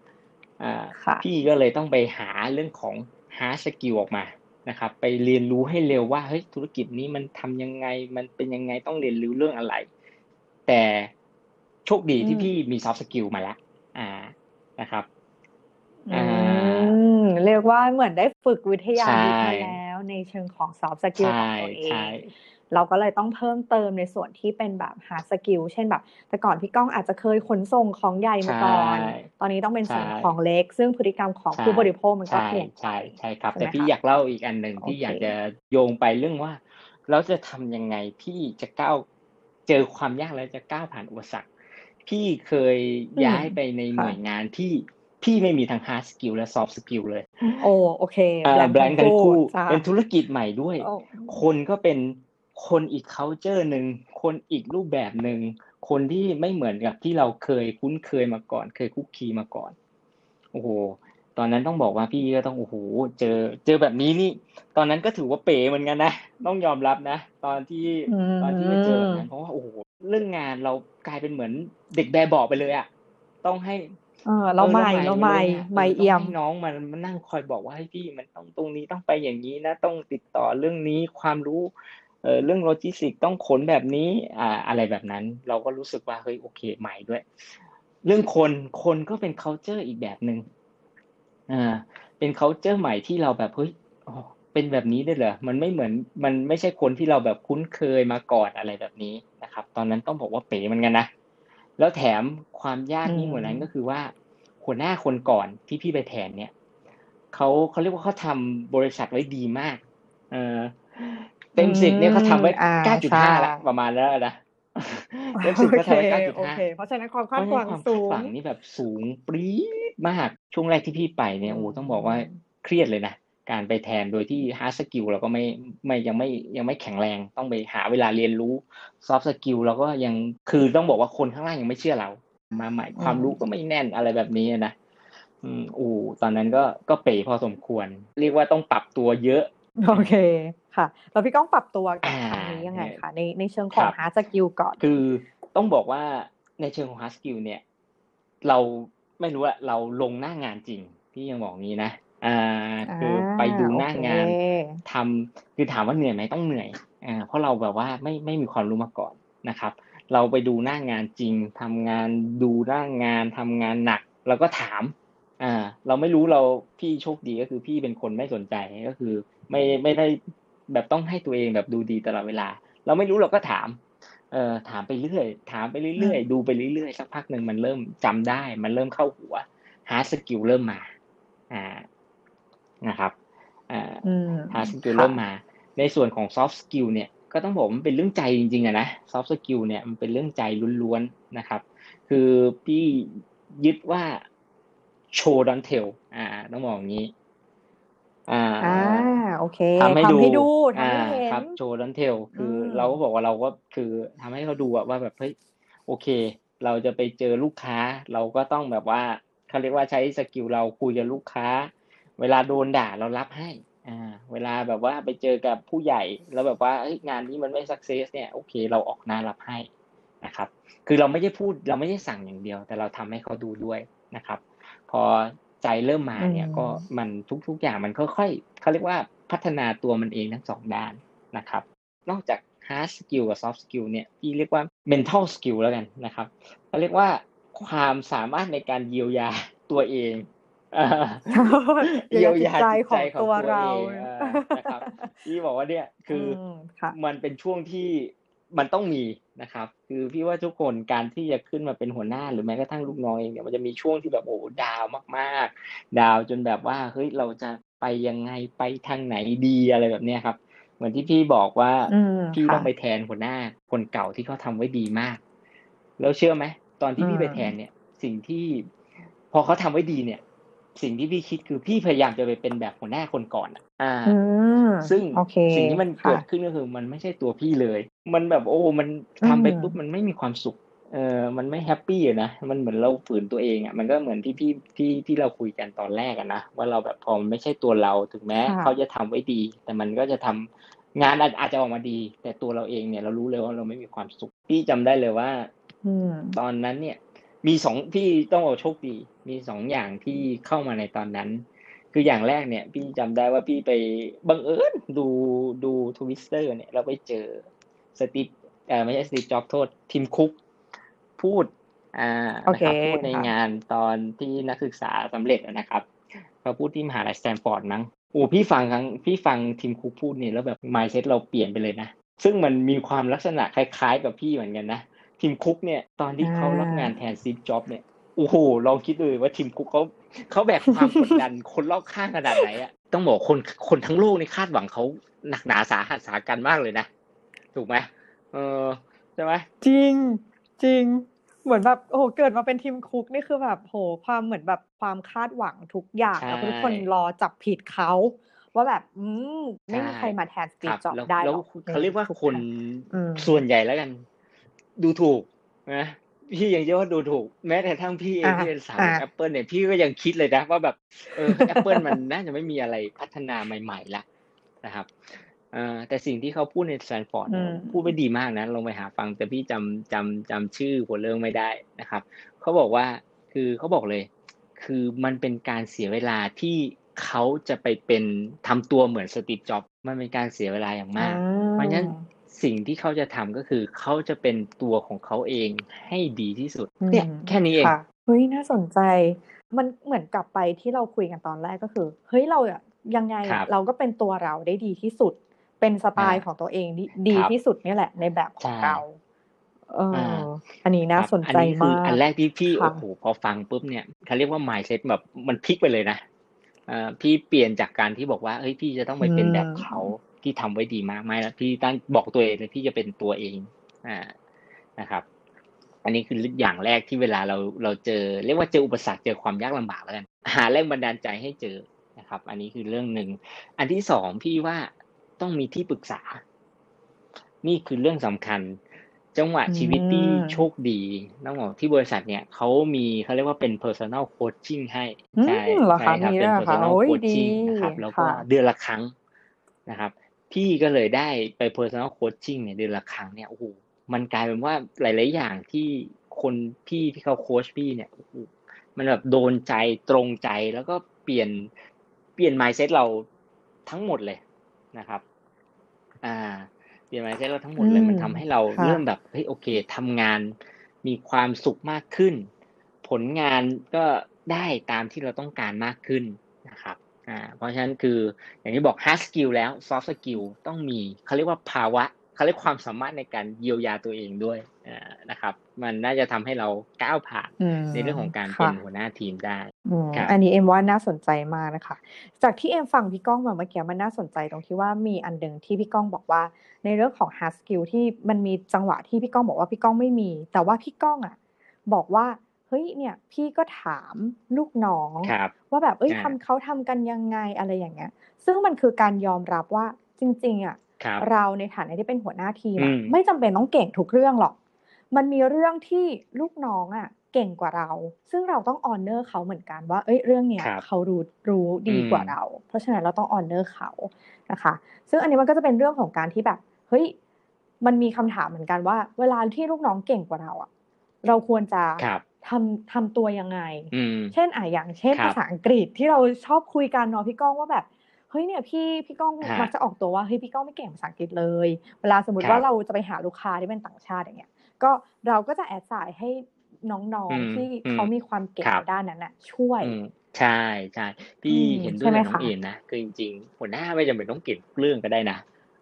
อ่าค่ะพี่ก็เลยต้องไปหาเรื่องของ hard skill ออกมานะครับ ไปเรียนรู้ให้เร็วว่าเฮ้ยธุรกิจนี้มันทำยังไงมันเป็นยังไงต้องเรียนรู้เรื่องอะไร แต่โชคดีที่อืมพี่มี soft skill มาแล้วอ่านะครับ อือ่ามเรียกว่าเหมือนได้ฝึกวิทยาใช่ยุทธ์มาแล้วในเชิงของ soft skill ขใช่องตัวเอใช่งเราก็เลยต้องเพิ่มเติมในส่วนที่เป็นแบบ hard skill เช่นแบบ แต่ก่อนพี่ก้องอาจจะเคยขนส่งของใหญ่มาก่อนใช่ตอนนี้ต้องเป็นส่วนใช่ของเล็ก ซึ่งพฤติกรรมของใช่ผู้บริโภคมันก็ใช่เปลี่ยนไปใช่ใช่ครับใช่ไหมแต่พี่คะอยากเล่าอีกอันหนึ่งที่โอเคอยากจะโยงไปเรื่องว่า เราจะทำยังไงที่จะก้าวเจอความยากแล้วจะก้าวผ่านอุปสรรคพี่เคยย้ายไปในหน่วยงานที่ พี่ไม่มีทั้ง hard skill และ soft skill เลย โอ้โอเคแบรนด์ทั้งคู่ใช่เป็นธุรกิจใหม่ด้วยโอ้คนก็เป็นคนอีก culture หนึ่งคนอีกรูปแบบหนึ่งคนที่ไม่เหมือนกับที่เราเคยคุ้นเคยมาก่อน เคยคุกคีมาก่อนโอ้โหตอนนั้นต้องบอกว่าพี่ก็ต้องโอ้โหเจอเจอแบบนี้นี่ ตอนนั้นก็ถือว่าเป๋เหมือนกันนะต้องยอมรับนะตอนที่อืมตอนที่ไปเจอแบบนั้นเพราะว่าโอ้โหเรื่องงานเรากลายเป็นเหมือนเด็กแบบบอกไปเลยอะต้องให้ เออเราใหม่เราใหม่ลยอะใหม่เอี่ยมต้องให้น้องมันมานั่งคอยบอกว่าให้พี่มันต้องตรงนี้ต้องไปอย่างนี้นะต้องติดต่อเรื่องนี้ความรู้เออเรื่องโลจิสติกส์ต้องขนแบบนี้อ่าอะไรแบบนั้น เราก็รู้สึกว่าเฮ้ยโอเคใหม่ด้วย เรื่องคนคนก็เป็น culture อีกแบบหนึ่งอ่าเป็น culture ใหม่ที่เราแบบเฮ้ยอ๋อเป็นแบบนี้ได้วยเหรอ มันไม่เหมือน มันไม่ใช่คนที่เราแบบคุ้นเคยมาก่อนอะไรแบบนี้นะครับ ตอนนั้นต้องบอกว่าเป๋เหมือนกันนะ แล้วแถมความยากยิ่งกว่านั้นก็คือว่า หัวหน้าคนก่อนที่พี่ไปแทนเนี่ยเขาเขาเรียกว่าเขาทำบริษัทไว้ดีมาก เออเต็มสิบเนี่ยเขาทำไว้อ่าเก้าจุดห้าใช่ละประมาณแล้วนะเต็มสิบเขาทำไว้เก้าจุดโอห้าเคเพราะฉะนั้นความเพคาดราะฉะหนั้วันงความสูคาดงหวังนี่แบบสูงปรี๊ดมากช่วงแรกที่พี่ไปเนี่ยโอ้โหอืมต้องบอกว่าเครียดเลยนะ การไปแทนโดยที่ hard skill เราก็ไม่ไม่ยังไม่ยังไม่แข็งแรงต้องไปหาเวลาเรียนรู้ soft skill เราก็ยังคือต้องบอกว่าคนข้างล่างยังไม่เชื่อเรา มาใหม่ความรู้ก็ไม่แน่นอะไรแบบนี้นะอืมอูตอนนั้นก็ก็เป๋พอสมควร เรียกว่าต้องปรับตัวเยอะ โอเคค่ะแล้วพี่ก้องปรับตัวกับอ่าคำนี้ยังไงคะในในเชิงของครับ hard skill ก่อนคือต้องบอกว่าในเชิงของ hard skill เนี่ย เราไม่รู้ว่าเราลงหน้างานจริงพี่ยังบอกงี้นะ อ่าคือไปดูหน้างานโอเคทำคือถามว่าเหนื่อยไหมต้องเหนื่อยอ่าเพราะเราแบบว่าไม่ไม่มีความรู้มาก่อนนะครับ เราไปดูหน้างานจริงทำงานดูหน้างานทำงานหนักเราก็ถามอ่าเราไม่รู้เราพี่โชคดีก็คือพี่เป็นคนไม่สนใจก็คือ ไม่ไม่ได้แบบต้องให้ตัวเองแบบดูดีตลอดเวลา เราไม่รู้เราก็ถามเอ่อถามไปเรื่อยถามไปเรื่อยๆดูไปเรื่อยๆสักพักหนึ่งมันเริ่มจำได้ มันเริ่มเข้าหัว hard skill เริ่มมา อ่า นะครับอ่าอืม hard skill ค่ะเริ่มมา ในส่วนของ soft skill เนี่ยก็ต้องบอกว่ามันเป็นเรื่องใจจริงๆอะนะ soft skill เนี่ยมันเป็นเรื่องใจล้วนๆนะครับ คือพี่ยึดว่า show don't tell อ่า ต้องบอกอย่างนี้อ่าอ่าโอเคทำให้ดูให้ดูทำอ่าให้เห็นครับโชว์ดันเทลคืออมเราก็บอกว่าเราก็คือทำให้เขาดูอะว่าแบบเฮ้ยโอเค เราจะไปเจอลูกค้า เราก็ต้องแบบว่าเขาเรียกว่าใช้ skill เราคุยกับลูกค้า เวลาโดนด่าเรารับให้ อ่า เวลาแบบว่าไปเจอกับผู้ใหญ่ แล้วแบบว่าเอ้ยงานนี้มันไม่ success เนี่ยโอเค เราออกหน้ารับให้นะครับ คือเราไม่ได้พูดเราไม่ได้สั่งอย่างเดียว แต่เราทำให้เขาดูด้วยนะครับ พอใจเริ่มมาเนี่ยอืมก็มันทุกๆอย่างมันค่อยๆเขาเรียกว่าพัฒนาตัวมันเองทั้งสองด้านนะครับ นอกจาก hard skill กับ soft skill เนี่ยที่เรียกว่า mental skill แล้วกันนะครับเขาเรียกว่าความสามารถในการเยียวยาตัวเองอ่า เยียวยาจิตใจของจิตตัวเราองอ่านะครับพี่บอกว่าเนี่ยคืออมค่ะมันเป็นช่วงที่มันต้องมีนะครับ คือพี่ว่าทุกคนการที่จะขึ้นมาเป็นหัวหน้าหรือแม้กระทั่งลูกน้องเองเนี่ยมันจะมีช่วงที่แบบโอ้โหดาวมากๆ ดาวจนแบบว่าเฮ้ยเราจะไปยังไงไปทางไหนดีอะไรแบบเนี้ยครับเหมือนที่พี่บอกว่าอืมพี่ค่ะต้องไปแทนหัวหน้าคนเก่าที่เขาทำไว้ดีมาก แล้วเชื่อไหมตอนที่พี่ไปแทนเนี่ย สิ่งที่พอเขาทำไว้ดีเนี่ย สิ่งที่พี่คิดคือพี่พยายามจะไปเป็นแบบหัวหน้าคนก่อนอะอ่าอืมซึ่งโอเคสิ่งที่มันค่ะเกิดขึ้นก็คือมันไม่ใช่ตัวพี่เลย มันแบบโอ้ มันทำไปอืมปุ๊บมันไม่มีความสุข เออมันไม่ happy อะนะ มันเหมือนเราฝืนตัวเองอะ มันก็เหมือนที่พี่ที่ที่เราคุยกันตอนแรกอะนะ ว่าเราแบบพอมันไม่ใช่ตัวเรา ถึงแม้ค่ะเขาจะทำไว้ดี แต่มันก็จะทำงานอาจอาจจะออกมาดี แต่ตัวเราเองเนี่ยเรารู้เลยว่าเราไม่มีความสุข พี่จำได้เลยว่าอืมตอนนั้นเนี่ย มีสองพี่ต้องบอกโชคดี มีสองอย่างที่เข้ามาในตอนนั้น คืออย่างแรกเนี่ย พี่จำได้ว่าพี่ไปบังเอิญดูดูทวิสเตอร์เนี่ยเราไปเจอ Steve เอ่อไม่ใช่ Steve Jobs โทษที Tim Cook พูดอ่าโอนะเคครับพูดในค่ะงานตอนที่นักศึกษาสำเร็จอะนะครับเขาพูดที่มหาลัยสแตนฟอร์ดมั้งโอ้พี่ฟังครั้งพี่ฟัง Tim Cook พูดเนี่ยแล้วแบบ mindset เราเปลี่ยนไปเลยนะซึ่งมันมีความลักษณะคล้ายๆกับพี่เหมือนกันนะ Tim Cook เนี่ย ตอนที่เขารับงานแทน Steve Jobs เนี่ยโอ้โหลองคิดดูเลยว่า Tim Cook เขาเขาแบกความกดดันคนรอบข้างขนาดไหนอะต้องบอกคนคนทั้งโลกในคาดหวังเขาหนักหนาสาหัสสากรรจ์มากเลยนะถูกไหมเออใช่ไหมจริงจริงเหมือนแบบโอ้โหเกิดมาเป็น Tim Cook นี่คือแบบโหความเหมือนแบบความคาดหวังทุกอย่างใช่แล้วทุกคนรอจับผิดเขาว่าแบบอืมไม่มีใช่ใครมาแทน Steve Jobs คฟรับจ็อบแล้วได้หรอกแล้รวเขาเรียกว่าทุกคนอืมส่วนใหญ่แล้วกัน ดูถูกนะพี่ยังเชื่อว่าดูถูกแม้แต่ทั้งพี่เองอ่าที่เป็นสาวกอ่าแอปเปิลเนี่ยพี่ก็ยังคิดเลยนะว่าแบบเออแอปเปิลมันน่าจะไม่มีอะไรพัฒนาใหม่ๆละนะครับเอ่อแต่สิ่งที่เขาพูดในแซนฟอร์ดอืมพูดไว้ดีมากนะลองไปหาฟังแต่พี่จำจำจำชื่อหัวเรื่องไม่ได้นะครับเขาบอกว่าคือเขาบอกเลย คือมันเป็นการเสียเวลาที่เขาจะไปเป็นทำตัวเหมือนสตีฟจ็อบส์มันเป็นการเสียเวลาอย่างมาก เพราะฉะนั้น สิ่งที่เขาจะทำก็คือเขาจะเป็นตัวของเขาเองให้ดีที่สุดอืมเนี่ยแค่นี้เองค่ะเฮ้ยน่าสนใจ มันเหมือนกลับไปที่เราคุยกันตอนแรกก็คือเฮ้ยเราอะยังไงครัอะบเราก็เป็นตัวเราได้ดีที่สุด เป็นสไตล์อ่าของตัวเองที่ดีครับที่สุดเนี่ยแหละ ในแบบของใช่เราเอออ่าอันนี้น่าครับสนอัใจนี้คือมากอันแรกที่พี่ค่ะโอ้โหพอฟังปุ๊บเนี่ยเขาเรียกว่า mindset แบบมันพลิกไปเลยนะเอ่อพี่เปลี่ยนจากการที่บอกว่าเฮ้ยพี่จะต้องไปเป็นแบบเขา ที่ทำไว้ดีมากไม่แล้วพี่ตั้งบอกตัวเองเลยพี่จะเป็นตัวเองอ่านะครับ อันนี้คืออย่างแรกที่เวลาเราเราเจอ เรียกว่าเจออุปสรรคเจอความยากลำบากแล้วกันหาแรงบันดาลใจให้เจอนะครับ อันนี้คือเรื่องหนึ่งอันที่สองพี่ว่าต้องมีที่ปรึกษา นี่คือเรื่องสำคัญ จังหวะชีวิตที่อืมโชคดีต้องบอกที่บริษัทเนี่ยเขามีเขาเรียกว่าเป็น personal coaching ให้อืมใช่เหรอคะใช่ครับมีเป็ด้นวยเหรอคะ personal โอ้ย coaching ดีนะครับ แล้วก็ค่ะเดือนละครั้งนะครับ พี่ก็เลยได้ไป personal coaching เนี่ยเดือนละครั้งเนี่ยโอ้โหมันกลายเป็นว่าหลาย ๆ อย่างที่คนพี่ที่เขาโค้ชพี่เนี่ยโอ้โหมันแบบโดนใจตรงใจแล้วก็เปลี่ยนเปลี่ยน mindset เราทั้งหมดเลยนะครับ อ่า เปลี่ยน mindset เราทั้งหมดเลยอืมมันทำให้เราค่ะเริ่มแบบเฮ้ยโอเคทำงานมีความสุขมากขึ้น ผลงานก็ได้ตามที่เราต้องการมากขึ้นนะครับ อ่าเพราะฉะนั้นคืออย่างที่บอก hard skill แล้ว soft skill ต้องมีเขาเรียกว่าภาวะเขาเรียกความสามารถในการเยียวยาตัวเองด้วยอ่านะครับ มันน่าจะทำให้เราก้าวผ่านอืมในเรื่องของการเป็นค่ะหัวหน้าทีมได้อืมครับอันนี้เอ็มว่าน่าสนใจมากนะคะ จากที่เอ็มฟังพี่ก้องมาเมื่อกี้มันน่าสนใจตรงที่ว่ามีอันหนึ่งที่พี่ก้องบอกว่า ในเรื่องของ hard skill ที่มันมีจังหวะที่พี่ก้องบอกว่าพี่ก้องไม่มี แต่ว่าพี่ก้องอะบอกว่าเฮ้ยเนี่ย พี่ก็ถามลูกน้องครับว่าแบบเอ้ยอ่าทำเขาทำกันยังไงอะไรอย่างเงี้ย ซึ่งมันคือการยอมรับว่าจริง ๆอะครับเราในฐานะที่เป็นหัวหน้าทีมอะอืมไม่จำเป็นต้องเก่งทุกเรื่องหรอก มันมีเรื่องที่ลูกน้องอะเก่งกว่าเรา ซึ่งเราต้อง honor เขาเหมือนกันว่า เอ้ยเรื่องเนี้ยครับเขารู้รู้ดีกว่าอืมเรา เพราะฉะนั้นเราต้อง honor เขานะคะ ซึ่งอันนี้มันก็จะเป็นเรื่องของการที่แบบ เฮ้ย มันมีคำถามเหมือนกันว่า เวลาที่ลูกน้องเก่งกว่าเราอะ เราควรจะครับ ทำทำตัวยังไงอืมเช่นอะอย่างเช่นครับภาษาอังกฤษที่เราชอบคุยกันเนาะพี่ก้องว่าแบบเฮ้ยเนี่ยพี่พี่ก้องฮะมักจะออกตัวว่าเฮ้ยพี่ก้องไม่เก่งภาษาอังกฤษเลย เวลาสมมติครับว่าเราจะไปหาลูกค้าที่เป็นต่างชาติอย่างเงี้ย ก็เราก็จะแอดสายให้น้องอืมๆที่อืมเขามีความเก่งครับในด้านนั้นน่ะช่วยอืมใช่ใช่พี่อืมเห็นด้วใช่ยไหมกับน้องคะเอ็มนะคือจริงๆหัวหน้าไม่จำเป็นต้องเก่งทุกเรื่องก็ได้นะ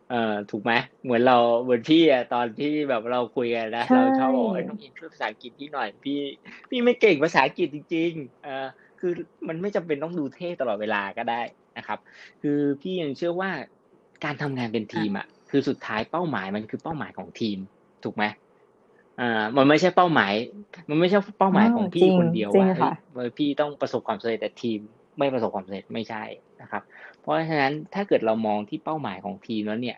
เอ่อถูกไหมเหมือนเราเหมือนพี่อะตอนที่แบบเราคุยกันนะใช่เราชอบบอกเอ้ยน้องเอ็มช่วยภาษาอังกฤษพี่หน่อย พี่ พี่ไม่เก่งภาษาอังกฤษจริงๆเอ่อคือมันไม่จำเป็นต้องดูเท่ตลอดเวลาก็ได้นะครับ คือพี่ยังเชื่อว่าการทำงานเป็นทีมอะคือสุดท้ายเป้าหมายมันคือเป้าหมายของทีม ถูกไหมอ่า มันไม่ใช่เป้าหมาย มันไม่ใช่เป้าหมายของพี่คนเดียวว่าพี่ต้องประสบความสำเร็จแต่ทีมไม่ประสบความสำเร็จไม่ใช่นะครับ เพราะฉะนั้นถ้าเกิดเรามองที่เป้าหมายของทีมแล้วเนี่ย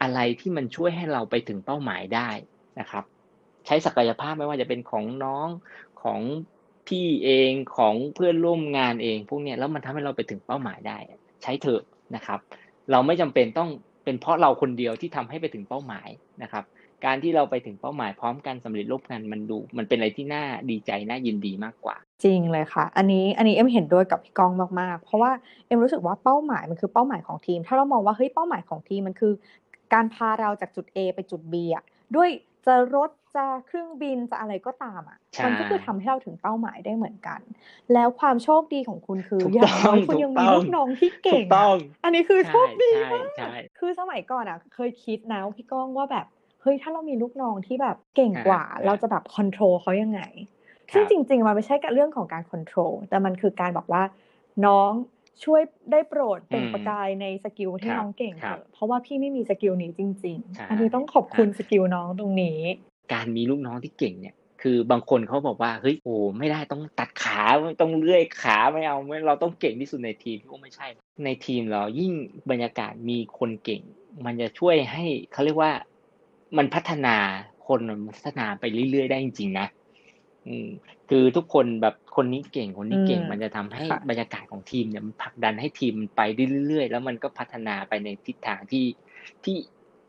อะไรที่มันช่วยให้เราไปถึงเป้าหมายได้นะครับ ใช้ศักยภาพไม่ว่าจะเป็นของน้องของพี่เองของเพื่อนร่วมงานเองพวกเนี้ยแล้วมันทำให้เราไปถึงเป้าหมายได้ ใช้เถอะนะครับ เราไม่จำเป็นต้องเป็นเพราะเราคนเดียวที่ทำให้ไปถึงเป้าหมายนะครับ การที่เราไปถึงเป้าหมายพร้อมกันสำเร็จร่วมกันมันดู มันเป็นอะไรที่น่าดีใจน่ายินดีมากกว่า จริงเลยค่ะ อันนี้อันนี้เอ็มเห็นด้วยกับพี่กองมากๆ เพราะว่าเอ็มรู้สึกว่าเป้าหมายมันคือเป้าหมายของทีม ถ้าเรามองว่าเฮ้ยเป้าหมายของทีมมันคือ การพาเราจากจุด A ไปจุด B อะด้วยจะรถจะเครื่องบินจะอะไรก็ตามอะมันก็คือทำให้เราถึงเป้าหมายได้เหมือนกัน แล้วความโชคดีของคุณคืออย่างน้อยคุณยังมีลูกน้องที่เก่งอันนี้คือโชคดีมากคือสมัยก่อนอะ เคยคิดนะพี่ก้องว่าแบบ เฮ้ยถ้าเรามีลูกน้องที่แบบเก่งกว่า เราจะแบบ control เขายังไง ซึ่งจริง ๆ มันไม่ใช่กับเรื่องของการ control แต่มันคือการบอกว่าน้องช่วยได้โปรดเป็นประกายใน skill ที่น้องเก่งเถอะเพราะว่าพี่ไม่มี skill นี้จริง ๆ อันนี้ต้องขอบคุณ skill น้องตรงนี้ การมีลูกน้องที่เก่งเนี่ย คือบางคนเขาบอกว่าเฮ้ยโอ้ไม่ได้ต้องตัดขาต้องเลื่อยขาไม่เอาไม่เราต้องเก่งที่สุดในทีมก็ไม่ใช่ ในทีมเรายิ่งบรรยากาศมีคนเก่ง มันจะช่วยให้เขาเรียกว่า มันพัฒนาคนมันพัฒนาไปเรื่อยๆได้จริงๆนะอืมคือทุกคนแบบคนนี้เก่งคนนี้เก่ง มันจะทำให้บรรยากาศของทีมเนี่ยมันผลักดันให้ทีมมันไปเรื่อยๆแล้วมันก็พัฒนาไปในทิศทางที่ที่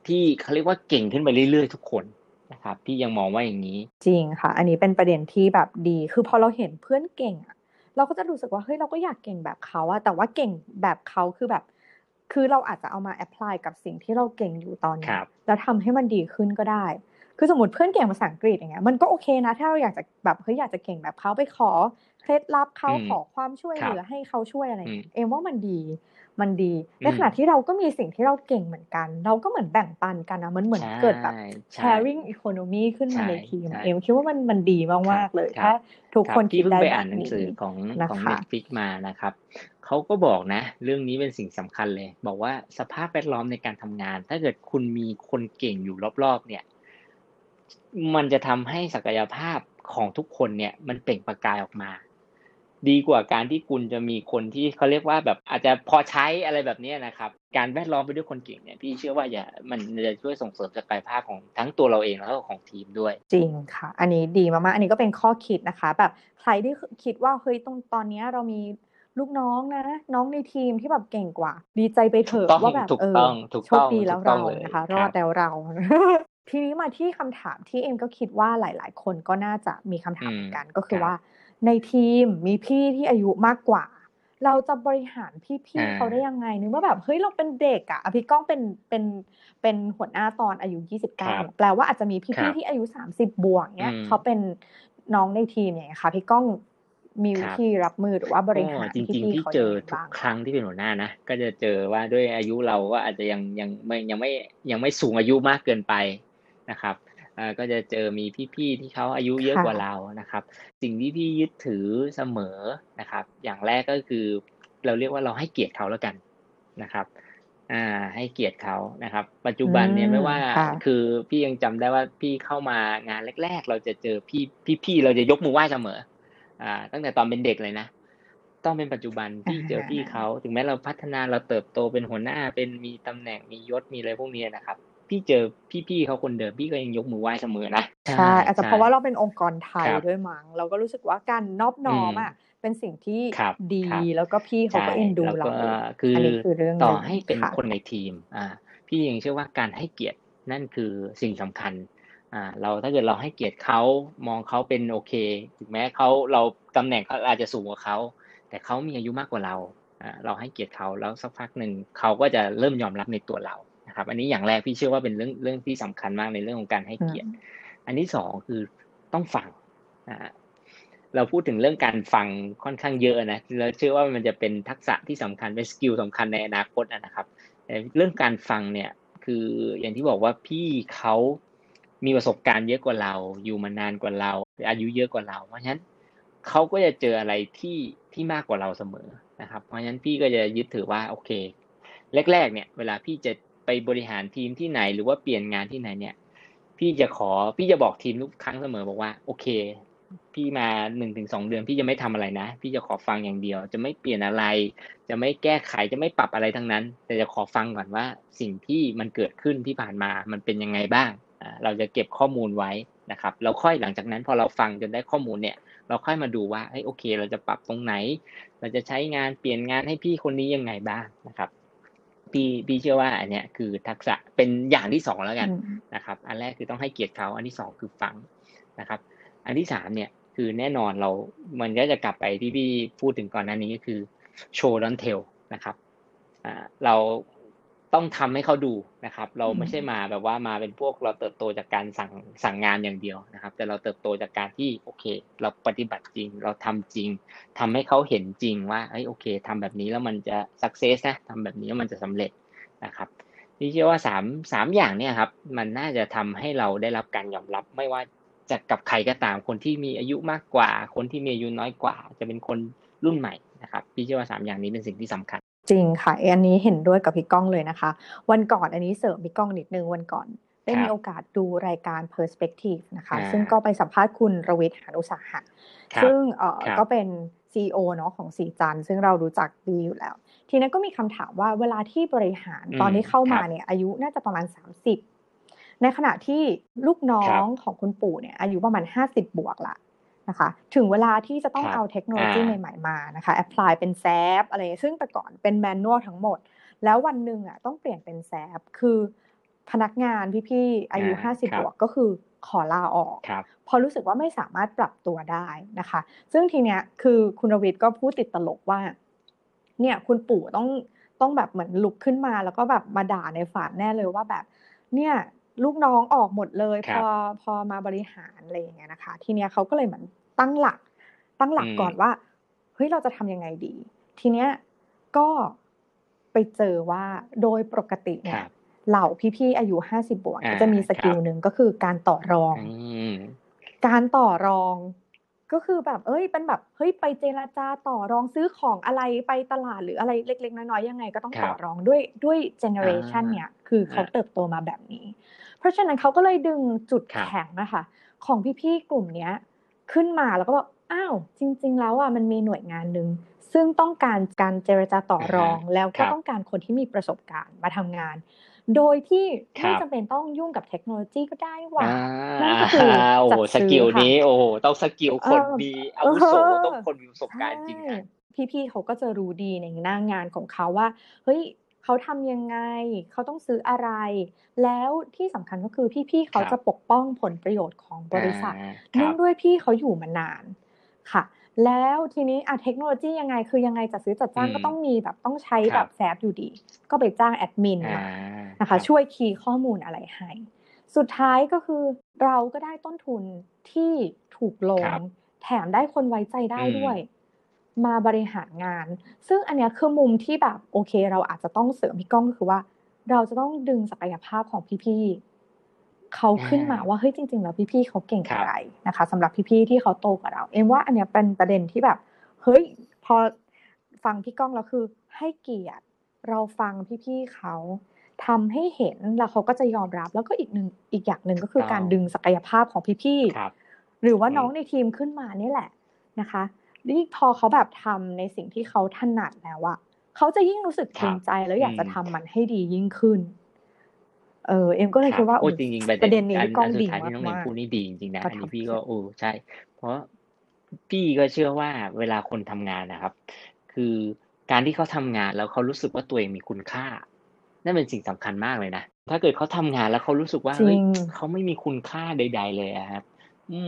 ที่เขาเรียกว่าเก่งขึ้นไปเรื่อยๆ ทุกคนนะครับพี่ยังมองว่าอย่างนี้ จริงค่ะ อันนี้เป็นประเด็นที่แบบดี คือพอเราเห็นเพื่อนเก่งอะเราก็จะรู้สึกว่าเฮ้ยเราก็อยากเก่งแบบเขาอะแต่ว่าเก่งแบบเขาคือแบบ คือเราอาจจะเอามาแอพพลายกับสิ่งที่เราเก่งอยู่ตอนนี้แล้วทำให้มันดีขึ้นก็ได้ คือสมมติเพื่อนเก่งภาษาอังกฤษอย่างเงี้ยมันก็โอเคนะ ถ้าเราอยากจะแบบเฮ้ยอยากจะเก่งแบบเขาไปขอ เคล็ดลับเขาขอความช่วยเหลือให้เขาช่วยอะไร เอ็มว่ามันดีมันดีในขณะที่เราก็มีสิ่งที่เราเก่งเหมือนกัน เราก็เหมือนแบ่งปันกันนะมันเหมือนเกิดแบบ sharing economy ขึ้นมาในทีมเอ็มคิดว่ามันมันดีมากๆเลยถ้าทุกคนคิดได้แบบนี้ของของ Netflixิกมานะครับเขาก็บอกนะ เรื่องนี้เป็นสิ่งสำคัญเลย บอกว่าสภาพแวดล้อมในการทำงาน ถ้าเกิดคุณมีคนเก่งอยู่รอบๆ เนี่ย มันจะทำให้ศักยภาพของทุกคนเนี่ย มันเปล่งประกายออกมา ดีกว่าการที่คุณจะมีคนที่เขาเรียกว่าแบบอาจจะพอใช้อะไรแบบนี้นะครับ การแวดล้อมไปด้วยคนเก่งเนี่ยพี่เชื่อว่าอย่ามันจะช่วยส่งเสริมศักยภาพของทั้งตัวเราเองแล้วก็ของทีมด้วย จริงค่ะ อันนี้ดีมากๆ อันนี้ก็เป็นข้อคิดนะคะ แบบใครที่คิดว่าเฮ้ยตรงตอนนี้เรามีลูกน้องนะ น้องในทีมที่แบบเก่งกว่า ดีใจไปเถอะว่าแบบเออโชคดีแล้วเรานะคะ รอดแล้วเราทีนี้มาที่คำถามที่เอ็มก็คิดว่าหลาย ๆ คนก็น่าจะมีคำถามเหมือนกันก็คือว่า ในทีมมีพี่ที่อายุมากกว่า เราจะบริหารพี่ๆเขาได้ยังไงนึกว่าแบบเฮ้ยเราเป็นเด็กอะพี่ก้องเป็นเป็นเป็นหัวหน้าตอนอายุยี่สิบเก้าแปลว่าอาจจะมีพี่ๆที่อายุสามสิบบวกเนี้ยเขาเป็นน้องในทีมอย่างเงี้ยค่ะพี่ก้องมีวิธีรับมือหรือว่าบริหารจริงๆที่เจอทุกครั้งที่เป็นหัวหน้านะก็จะเจอว่าด้วยอายุเราก็อาจจะยังยังไม่ยังไม่ยังไม่สูงอายุมากเกินไปนะครับ ก็จะเจอมีพี่ๆที่เขาอายุเยอะกว่าเรานะครับ สิ่งที่พี่ยึดถือเสมอนะครับ อย่างแรกก็คือ เราเรียกว่าเราให้เกียรติเขาแล้วกันนะครับ อ่า ให้เกียรติเขานะครับ ปัจจุบันเนี่ยไม่ว่า คือพี่ยังจำได้ว่าพี่เข้ามางานแรก ๆ เราจะเจอพี่พี่ๆเราจะยกมือไหว้เสมอ อ่า ตั้งแต่ตอนเป็นเด็กเลยนะต้องเป็นปัจจุบันพี่เจอพี่เขาถึงแม้เราพัฒนาเราเติบโตเป็นหัวหน้าเป็นมีตำแหน่งมียศมีอะไรพวกนี้นะครับ พี่เจอพี่ๆเขาคนเดิมพี่ก็ยังยกมือไหว้เสมอนะใช่อาจจะเพราะว่าเราเป็นองค์กรไทยด้วยมั้งเราก็รู้สึกว่าการนอบน้อมอะเป็นสิ่งที่ดีแล้วก็พี่เขาก็เอ็นดูเราคือต่อให้เป็นคนในทีมอ่าพี่ยังเชื่อว่าการให้เกียรตินั่นคือสิ่งสำคัญอ่าเราถ้าเกิดเราให้เกียรติเขามองเขาเป็นโอเค ถึงแม้เขาเราตำแหน่งเขาอาจจะสูงกว่าเขาแต่เขามีอายุมากกว่าเราอ่าเราให้เกียรติเขาแล้วสักพักหนึ่งเขาก็จะเริ่มยอมรับในตัวเรา ครับ อันนี้อย่างแรกพี่เชื่อว่าเป็นเรื่องเรื่องที่สำคัญมากในเรื่องของการให้เกียรติ อันที่สองคือต้องฟังอ่าเราพูดถึงเรื่องการฟังค่อนข้างเยอะนะเราเชื่อว่ามันจะเป็นทักษะที่สำคัญเป็นสกิลสำคัญในอนาคตนะครับแต่เรื่องการฟังเนี่ยคืออย่างที่บอกว่าพี่เขามีประสบการณ์เยอะกว่าเรา อยู่มานานกว่าเรา อายุเยอะกว่าเรา เพราะฉะนั้นเขาก็จะเจออะไรที่ที่มากกว่าเราเสมอนะครับ เพราะฉะนั้นพี่ก็จะยึดถือว่าโอเค แรก ๆ เนี่ย เวลาพี่จะ ไปบริหารทีมที่ไหน หรือว่าเปลี่ยนงานที่ไหนเนี่ย พี่จะขอพี่จะบอกทีมทุกครั้งเสมอบอกว่า โอเค พี่มาหนึ่งถึงสองเดือน พี่จะไม่ทำอะไรนะ พี่จะขอฟังอย่างเดียว จะไม่เปลี่ยนอะไร จะไม่แก้ไขจะไม่ปรับอะไรทั้งนั้น แต่จะขอฟังก่อนว่า สิ่งที่มันเกิดขึ้นที่ผ่านมา มันเป็นยังไงบ้างอ่าเราจะเก็บข้อมูลไว้นะครับเราค่อยหลังจากนั้นพอเราฟังจนได้ข้อมูลเนี่ย เราค่อยมาดูว่าเฮ้ยโอเค เราจะปรับตรงไหน เราจะใช้งานเปลี่ยนงานให้พี่คนนี้ยังไงบ้างนะครับ พี่พี่เชื่อว่าอันเนี้ยคือทักษะเป็นอย่างที่สองแล้วกันอืมนะครับ อันแรกคือต้องให้เกียรติเขาอันที่สองคือฟังนะครับ อันที่สามเนี่ยคือแน่นอนเรา มันก็จะกลับไปที่พี่พูดถึงก่อนหน้านี้ก็คือโชว์ดอนเทลนะครับอ่าเรา ต้องทำให้เขาดูนะครับ เราไม่ใช่มาแบบว่ามาเป็นพวกเราเติบโตจากการสั่งสั่งงานอย่างเดียวนะครับ แต่เราเติบโตจากการที่โอเค เราปฏิบัติจริง เราทำจริงทำให้เขาเห็นจริงว่าเอ้ยโอเคทำแบบนี้แล้วมันจะสักเซสนะทำแบบนี้แล้วมันจะสำเร็จนะครับพี่เชื่อว่าสามสามอย่างเนี่ยครับ มันน่าจะทำให้เราได้รับการยอมรับไม่ว่าจะกับใครก็ตามคนที่มีอายุมากกว่า คนที่มีอายุน้อยกว่า จะเป็นคนรุ่นใหม่นะครับพี่เชื่อว่าสามอย่างนี้เป็นสิ่งที่สำคัญ จริงค่ะอันนี้เห็นด้วยกับพี่ก้องเลยนะคะ วันก่อนอันนี้เสริมพี่ก้องนิดนึงวันก่อน ได้ครับมีโอกาสดูรายการ Perspective นะคะอ่าซึ่งก็ไปสัมภาษณ์คุณรวิทย์หานุสาหะครับซึ่งเอ่อครับก็เป็น CEO เนาะของสีจันทร์ซึ่งเรารู้จักดีอยู่แล้ว ทีนั้นก็มีคำถามว่าเวลาที่บริหารอืมตอนที่เข้ามาครับเนี่ยอายุน่าจะประมาณ 30 ในขณะที่ลูกน้อครังบของคุณปู่เนี่ยอายุประมาณ 50 บวกละ นะคะ ถึงเวลาที่จะต้องครับเอาเทคโนโลยีอ่าใหม่ๆมานะคะแอพพลายเป็นแซฟอะไรซึ่งแต่ก่อนเป็นแมนนวลทั้งหมด แล้ววันหนึ่งอะต้องเปลี่ยนเป็นแซฟคือพนักงานพี่ๆอายุอ่า50ครับบวกก็คือขอลาออกครับเพราะรู้สึกว่าไม่สามารถปรับตัวได้นะคะ ซึ่งทีเนี้ยคือคุณรวิทย์ก็พูดติดตลกว่า เนี่ยคุณปู่ต้องต้องแบบเหมือนลุกขึ้นมา แล้วก็แบบมาด่าในฝันแน่เลยว่าแบบ เนี่ย ลูกน้องออกหมดเลยครัพบอพอมาบริหารอะไรอย่างเงี้ยนะคะ ทีเนี้ยเขาก็เลยเหมือนตั้งหลัก ตั้งหลักอืมก่อนว่าเฮ้ยเราจะทำยังไงดี ทีเนี้ยก็ไปเจอว่าโดยปกติคเนี่ยรับเหล่าพี่ๆอายุห้าสิบบวกอ่าจะมีสกิลครับหนึ่งก็คือการต่อรองอืมการต่อรองก็คือแบบ เอ้ย เป็นแบบ เฮ้ย ไปเจรจาต่อรองซื้อของอะไรไปตลาดหรืออะไรเล็ก ๆ น้อยๆยังไงก็ต้องครับต่อรองด้วยด้วย generation อ่าเนี่ย คือเขาอ่าเติบโตมาแบบนี้ เพราะฉะนั้นเขาก็เลยดึงจุดครับแข็งนะคะของพี่ๆกลุ่มเนี้ยขึ้นมาแล้วก็บอกอ้าวจริง ๆ แล้วอะมันมีหน่วยงานหนึ่งซึ่งต้องการการเจรจาต่อรองแล้วก็ต้องการคนที่มีประสบการณ์มาทำงาน โดยที่ไม่จำเป็นต้องยุ่งกับเทคโนโลยีก็ได้นี่หว่านั่นก็คืออ่าโอ้โหจัดซื้อ skill ค่ะนี้โอ้โหต้อง skill คนเออมีอาวุโสเออต้องคนมีประสบการณ์จริงนะใช่พี่ๆเขาก็จะรู้ดีในหน้างานของเขาว่าเฮ้ย เขาทำยังไง เขาต้องซื้ออะไร แล้วที่สำคัญก็คือพี่ๆเขาครับจะปกป้องผลประโยชน์ของบริษัทอ่าคเนื่องด้วยพี่เขาอยู่มานานค่ะ แล้วทีนี้อะเทคโนโลยียังไงคือยังไงจัดซื้อจัดจ้างอืมก็ต้องมีแบบต้องใช้แบรับ SAP อยู่ดี ก็ไปจ้างแอดมินอ่ามานะนะคะ ช่วย key ข้อมูลอะไรให้สุดท้ายก็คือเราก็ได้ต้นทุนที่ถูกลงครับแถมได้คนไว้ใจได้อืมด้วย มาบริหารงาน ซึ่งอันเนี้ยคือมุมที่แบบโอเค เราอาจจะต้องเสริมพี่ก้องก็คือว่า เราจะต้องดึงศักยภาพของพี่ๆเขาขึ้นมาว่าเฮ้ยจริง ๆ แล้วพี่ๆเขาเก่งครับอะไรนะคะสำหรับพี่ๆที่เขาโตกว่าเรา เอ็มว่าอันเนี้ยเป็นประเด็นที่แบบเฮ้ยพอฟังพี่ก้องแล้วคือให้เกียรติเราฟังพี่ๆเขาทำให้เห็นแล้วเขาก็จะยอมรับ แล้วก็อีกหนึ่งอีกอย่างหนึ่งก็คือการดึงศักยภาพของพี่ครับๆหรือว่าอืมน้องในทีมขึ้นมานี่แหละนะคะ ยิ่งพอเขาแบบทำในสิ่งที่เขาถนัดแล้วอะเขาจะยิ่งรู้สึกภูมิใจแล้วอยากจะทำมันให้ดียิ่งขึ้น เออเอ็มก็เลยคิดว่าโอ้โอ้จริงๆประเด็นนี้อัพี่ก้องนสุดดีท้ายที่น้องเมมาย์กพูดนี่ดีจริงๆนะประอันทันี้บพี่ใจก็โอ้ใช่ เพราะพี่ก็เชื่อว่าเวลาคนทำงานนะครับ คือการที่เขาทำงานแล้วเขารู้สึกว่าตัวเองมีคุณค่า นั่นเป็นสิ่งสำคัญมากเลยนะถ้าเกิดเขาทำงานแล้วเขารู้สึกว่าจริเฮ้ยงเขาไม่มีคุณค่าใด ๆ เลยอะครับอื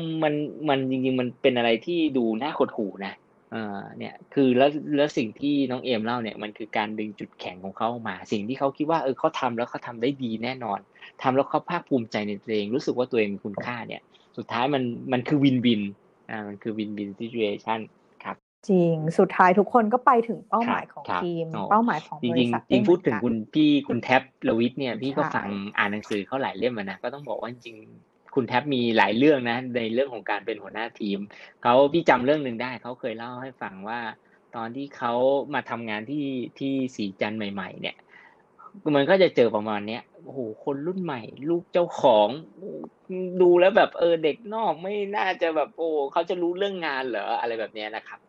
มมันมันจริงๆมันเป็นอะไรที่ดูน่าหดหู่นะเออเนี่ยคือแล้วแล้วสิ่งที่น้องเอมเล่าเนี่ยมันคือการดึงจุดแข็งของเขาออกมา สิ่งที่เขาคิดว่าเออเขาทำแล้วเขาทำได้ดีแน่นอนทำแล้วเขาภาคภูมิใจในตัวเองรู้สึกว่าตัวเองมีคุณค่าเนี่ย สุดท้ายมันมันคือวินวินอ่ามันคือวินวินซิ t u เ t ชันครับ จริงสุดท้ายทุกคนก็ไปถึงเป้าหมายครับของครับทีมโอ้เป้าหมายของจบริริงษัทๆจริงไเหพูมืดอนถึงกันคุณพี่คุณแท็บลวิทเนี่ยพี่ก็ใช่ฟังอ่านหนังสือเขาหลายเล่มอะนะก็ต้องบอกว่าจริงๆ คุณแท็บมีหลายเรื่องนะ ในเรื่องของการเป็นหัวหน้าทีมเขาพี่จำเรื่องหนึ่งได้เขาเคยเล่าให้ฟังว่า ตอนที่เขามาทำงานที่ที่สีจันทร์ใหม่ ๆ เนี่ยมันก็จะเจอประมาณเนี้ยโอ้โหคนรุ่นใหม่ ลูกเจ้าของดูแล้วแบบเออเด็กนอกไม่น่าจะแบบโอ้เขาจะรู้เรื่องงานเหรออะไรแบบเนี้ยนะครับ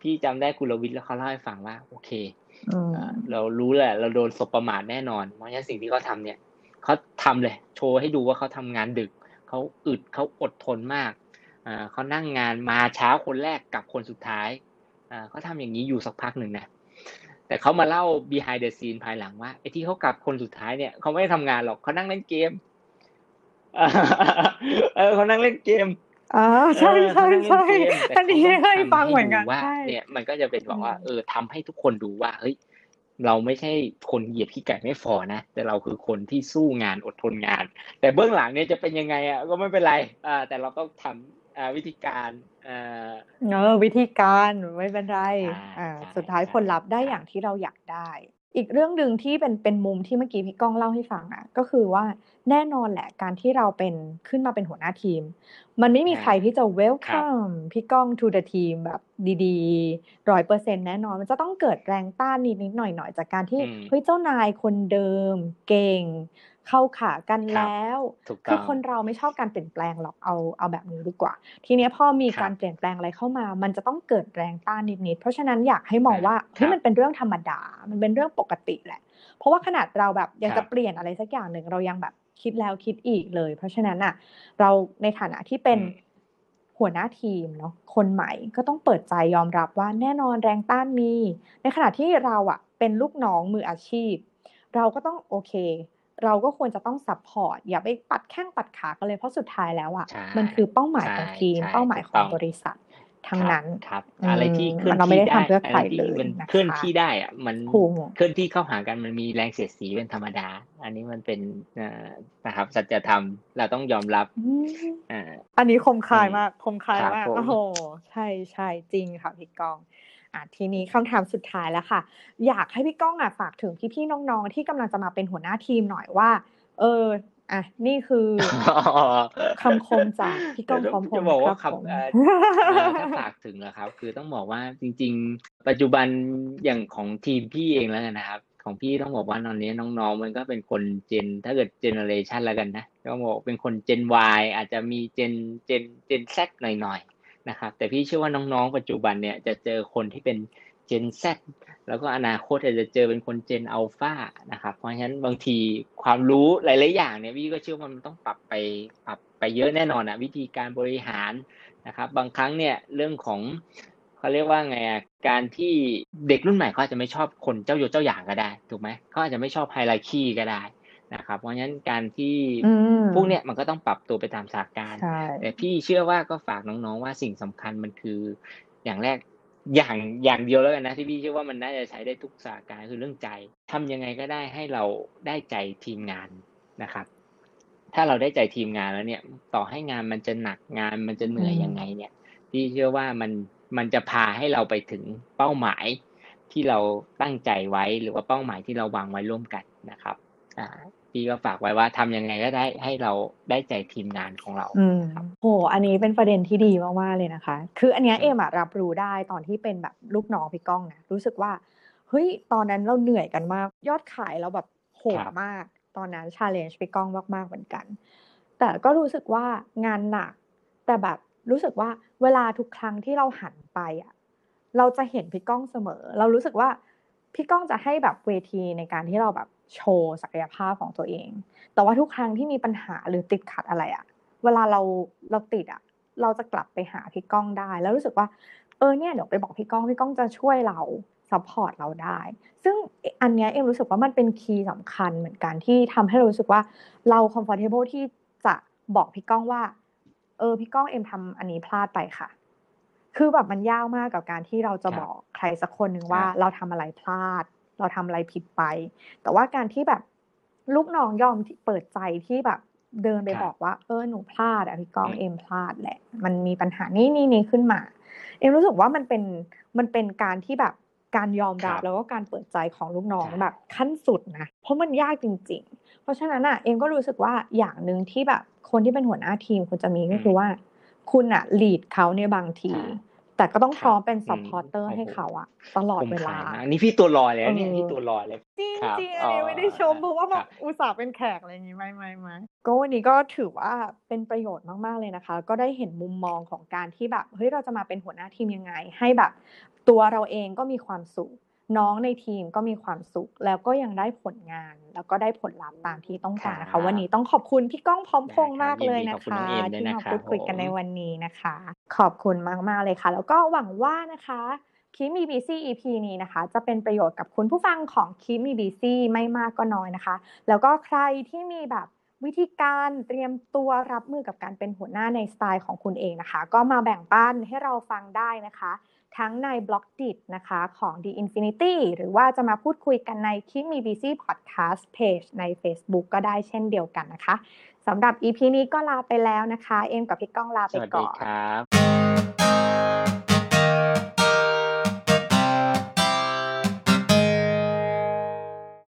พี่จำได้คุณรวิทย์แล้วเขาเล่าให้ฟังว่า โอเคเรารู้แหละ เราโดนสบประมาทแน่นอนเพราะฉะนั้นสิ่งที่เขาทาเนี่ยเขาทำเลย โชว์ให้ดูว่าเขาทำงานดึก เขาอึดเขาอดทนมากอ่าเขานั่งงานมาเช้าคนแรกกับคนสุดท้ายอ่าเขาทำอย่างนี้อยู่สักพักหนึ่งนะแต่เขามาเล่า behind the scene ภายหลังว่าไอ้ที่เขากลับคนสุดท้ายเนี่ยเขาไม่ได้ทำงานหรอกเขานั่งเล่นเกมเออเขานั่งเล่นเกมอ๋อใช่ใช่ใช่อันนี้เคยฟังเหมือนกันว่าเนี่ยมันก็จะเป็นบอกว่า เออทำให้ทุกคนดูว่าเฮ้ย เราไม่ใช่คนเหยียบขี้ไก่ไม่ฟอนะ แต่เราคือคนที่สู้งานอดทนงาน แต่เบื้องหลังเนี่ยจะเป็นยังไงอะก็ไม่เป็นไรอ่าแต่เราต้องทำอ่าวิธีการอ่าเออวิธีการไม่เป็นไรอ่าสุดท้ายผลลัพธ์ได้อย่างที่เราอยากได้ อีกเรื่องหนึ่งที่เป็นเป็นมุมที่เมื่อกี้พี่ก้องเล่าให้ฟังอะก็คือว่าแน่นอนแหละการที่เราเป็นขึ้นมาเป็นหัวหน้าทีม มันไม่มีใครที่จะ welcome พี่ก้อง to the team แบบดีๆร้อยเปอร์เซ็นแน่นอน มันจะต้องเกิดแรงต้านนิดนิดหน่อยหน่อยจากการที่เฮ้ยเจ้านายคนเดิมเก่ง เข้าขากันแล้วคือคนเราไม่ชอบการเปลี่ยนแปลงหรอกเอาเอาแบบนี้ดีกว่า ทีนี้พอมีการเปลี่ยนแปลงอะไรเข้ามา มันจะต้องเกิดแรงต้านนิดๆเพราะฉะนั้นอยากให้มองว่าที่มันเป็นเรื่องธรรมดา มันเป็นเรื่องปกติแหละ เพราะว่าขนาดเราแบบยังจะเปลี่ยนอะไรสักอย่างหนึ่งเรายังแบบคิดแล้วคิดอีกเลย เพราะฉะนั้นอะ เราในฐานะที่เป็นหัวหน้าทีมเนาะคนใหม่ก็ต้องเปิดใจยอมรับว่าแน่นอนแรงต้านมี ในขณะที่เราอะเป็นลูกน้องมืออาชีพ เราก็ต้องโอเค เราก็ควรจะต้อง support อย่าไปปัดแข้งปัดขากันเลยเพราะสุดท้ายแล้วอะมันคือเป้าหมายของทีม เป้าหมายของบริษัท ทั้งนั้นครับ อะไรที่เคลื่อนที่ได้มันเคลื่อนที่ได้อะมันเคลื่อนที่เข้าหากันมันมีแรงเสียดสีเป็นธรรมดา อันนี้มันเป็นนะครับ สัจธรรมเราต้องยอมรับอันนี้คมคายมากคมคายมากโอ้โหใช่ใช่จริงค่ะพี่กองอะทีนี้คำถามสุดท้ายแล้วค่ะ อยากให้พี่ก้องอะฝากถึงพี่ๆน้องๆ ที่กำลังจะมาเป็นหัวหน้าทีมหน่อยว่า เออ อะนี่คือคำคมจากพี่ก้องพร้อมจะบอกว่าคำถ้าฝากถึงนะครับ คือต้องบอกว่าจริง ๆ ปัจจุบันอย่างของทีมพี่เองแล้วกันนะครับ ของพี่ต้องบอกว่าตอนนี้น้องๆ มันก็เป็นคนเจน ถ้าเกิดเจเนอเรชันแล้วกันนะก็บอกเป็นคนเจน Y อาจจะมีเจนเจนเจน Z หน่อยนะครับ แต่พี่เชื่อว่าน้องๆ ปัจจุบันเนี่ยจะเจอคนที่เป็น Gen Z แล้วก็อนาคตอาจจะเจอเป็นคน Gen Alpha นะครับ เพราะฉะนั้นบางทีความรู้หลายๆอย่างเนี่ยพี่ก็เชื่อว่ามันต้องปรับไปปรับไปเยอะแน่นอนอะวิธีการบริหารนะครับ บางครั้งเนี่ยเรื่องของเขาเรียกว่าไงอะการที่เด็กรุ่นใหม่เขาอาจจะไม่ชอบคนเจ้าโยเจ้าอย่างก็ได้ถูกไหมเขาอาจจะไม่ชอบไฮไลคีก็ได้นะครับ เพราะฉะนั้นการที่พวกเนี้ยมันก็ต้องปรับตัวไปตามสถานการณ์แต่พี่เชื่อว่าก็ฝากน้องๆว่าสิ่งสำคัญมันคืออย่างแรก อย่างอย่างเดียวแล้วกันนะที่พี่เชื่อว่ามันน่าจะใช้ได้ทุกสถานการณ์คือเรื่องใจทำยังไงก็ได้ให้เราได้ใจทีมงานนะครับ ถ้าเราได้ใจทีมงานแล้วเนี่ย ต่อให้งานมันจะหนักงานมันจะเหนื่อยยังไงเนี่ยพี่เชื่อว่ามันมันจะพาให้เราไปถึงเป้าหมายที่เราตั้งใจไว้หรือว่าเป้าหมายที่เราวางไว้ร่วมกันนะครับ อ่าพี่ก็ฝากไว้ว่าทำยังไงก็ได้ให้เราได้ใจทีมงานของเราอืมโหอันนี้เป็นประเด็นที่ดีมากๆเลยนะคะ คืออันนี้เอมอะรับรู้ได้ตอนที่เป็นแบบลูกน้องพี่ก้องนะรู้สึกว่าเฮ้ยตอนนั้นเราเหนื่อยกันมาก ยอดขายเราแบบโหดมาก ตอนนั้นชาเลนจ์พี่ก้องมากๆเหมือนกัน แต่ก็รู้สึกว่างานหนัก แต่แบบรู้สึกว่าเวลาทุกครั้งที่เราหันไปอะเราจะเห็นพี่ก้องเสมอ เรารู้สึกว่าพี่ก้องจะให้แบบเวทีในการที่เราแบบ โชว์ศักยภาพของตัวเอง แต่ว่าทุกครั้งที่มีปัญหาหรือติดขัดอะไรอะเวลาเราเราติดอะเราจะกลับไปหาพี่ก้องได้ แล้วรู้สึกว่า เออเนี่ยเดี๋ยวไปบอกพี่ก้องพี่ก้องจะช่วยเรา support เราได้ ซึ่งอันนี้เอ็มรู้สึกว่ามันเป็น key สำคัญเหมือนกันที่ทำให้เรารู้สึกว่าเรา comfortable ที่จะบอกพี่ก้องว่า เออพี่ก้องเอ็มทำอันนี้พลาดไปค่ะ คือแบบมันยากมากกับการที่เราจะบอกใครสักคนหนึ่งว่าเราทำอะไรพลาด เราทำอะไรผิดไป แต่ว่าการที่แบบลูกน้องยอมเปิดใจที่แบบเดินไปบอกว่า เออหนูพลาดอะพี่ก้องเอ็มพลาดแหละ มันมีปัญหานี่นี่นี่ขึ้นมา เอ็มรู้สึกว่ามันเป็นมันเป็นการที่แบบการยอมรับแล้วก็การเปิดใจของลูกน้องแบบขั้นสุดนะ เพราะมันยากจริง ๆ เพราะฉะนั้นอะเอ็มก็รู้สึกว่าอย่างหนึ่งที่แบบคนที่เป็นหัวหน้าทีมคุณจะมีก็คือว่า คุณอะลีดเขาในบางที แต่ก็ต้องคพร้รัอบมเป็นอืซัปมพอร์ตเตอร์โอ้ให้โฮเขาอะตลอคดมเวขาลายมากนี่พี่ตัวรอเลยเอนะเนี่ยพี่อตัวรอเลย จริงครับจริงอ๋อันอนี้ไม่ได้ชมเพราะว่าคแบรับบอุตส่าห์เป็นแขกอะไรอย่างงี้ไม่ไม่ไม่ก็วันนี้ก็ถือว่าเป็นประโยชน์มากๆเลยนะคะ ก็ได้เห็นมุมมองของการที่แบบเฮ้ยเราจะมาเป็นหัวหน้าทีมยังไง ให้แบบ ตัวเราเองก็มีความสุข น้องในทีมก็มีความสุข แล้วก็ยังได้ผลงาน แล้วก็ได้ผลลัพธ์ตามที่ต้องครัการนะคะ วันบนี้ต้องขอบคุณพี่ก้องพร้อมพได้งษ์ครัมาบกยินเลยดีนะขอบคุณคะน้องเอมด้วยที่นะมาครัพูบดผคุยกันในมวันนี้นะคะ ขอบคุณมากๆเลยค่ะ แล้วก็หวังว่านะคะคิมีบีซี่ EP นี้นะคะ จะเป็นประโยชน์กับคุณผู้ฟังของคิมีบีซี่ไม่มากก็น้อยนะคะ แล้วก็ใครที่มีแบบวิธีการเตรียมตัวรับมือกับการเป็นหัวหน้าในสไตล์ของคุณเองนะคะ ก็มาแบ่งปันให้เราฟังได้นะคะ ทั้งใน Blockdit นะคะของ The Infinity หรือว่าจะมาพูดคุยกันในคิมีบีซี่พอดแคสต์เพจใน Facebook ก็ได้เช่นเดียวกันนะคะสำหรับ EP นี้ก็ลาไปแล้วนะคะ เอ็มกับพี่ก้องลาไปวัสก่ดีอนครับ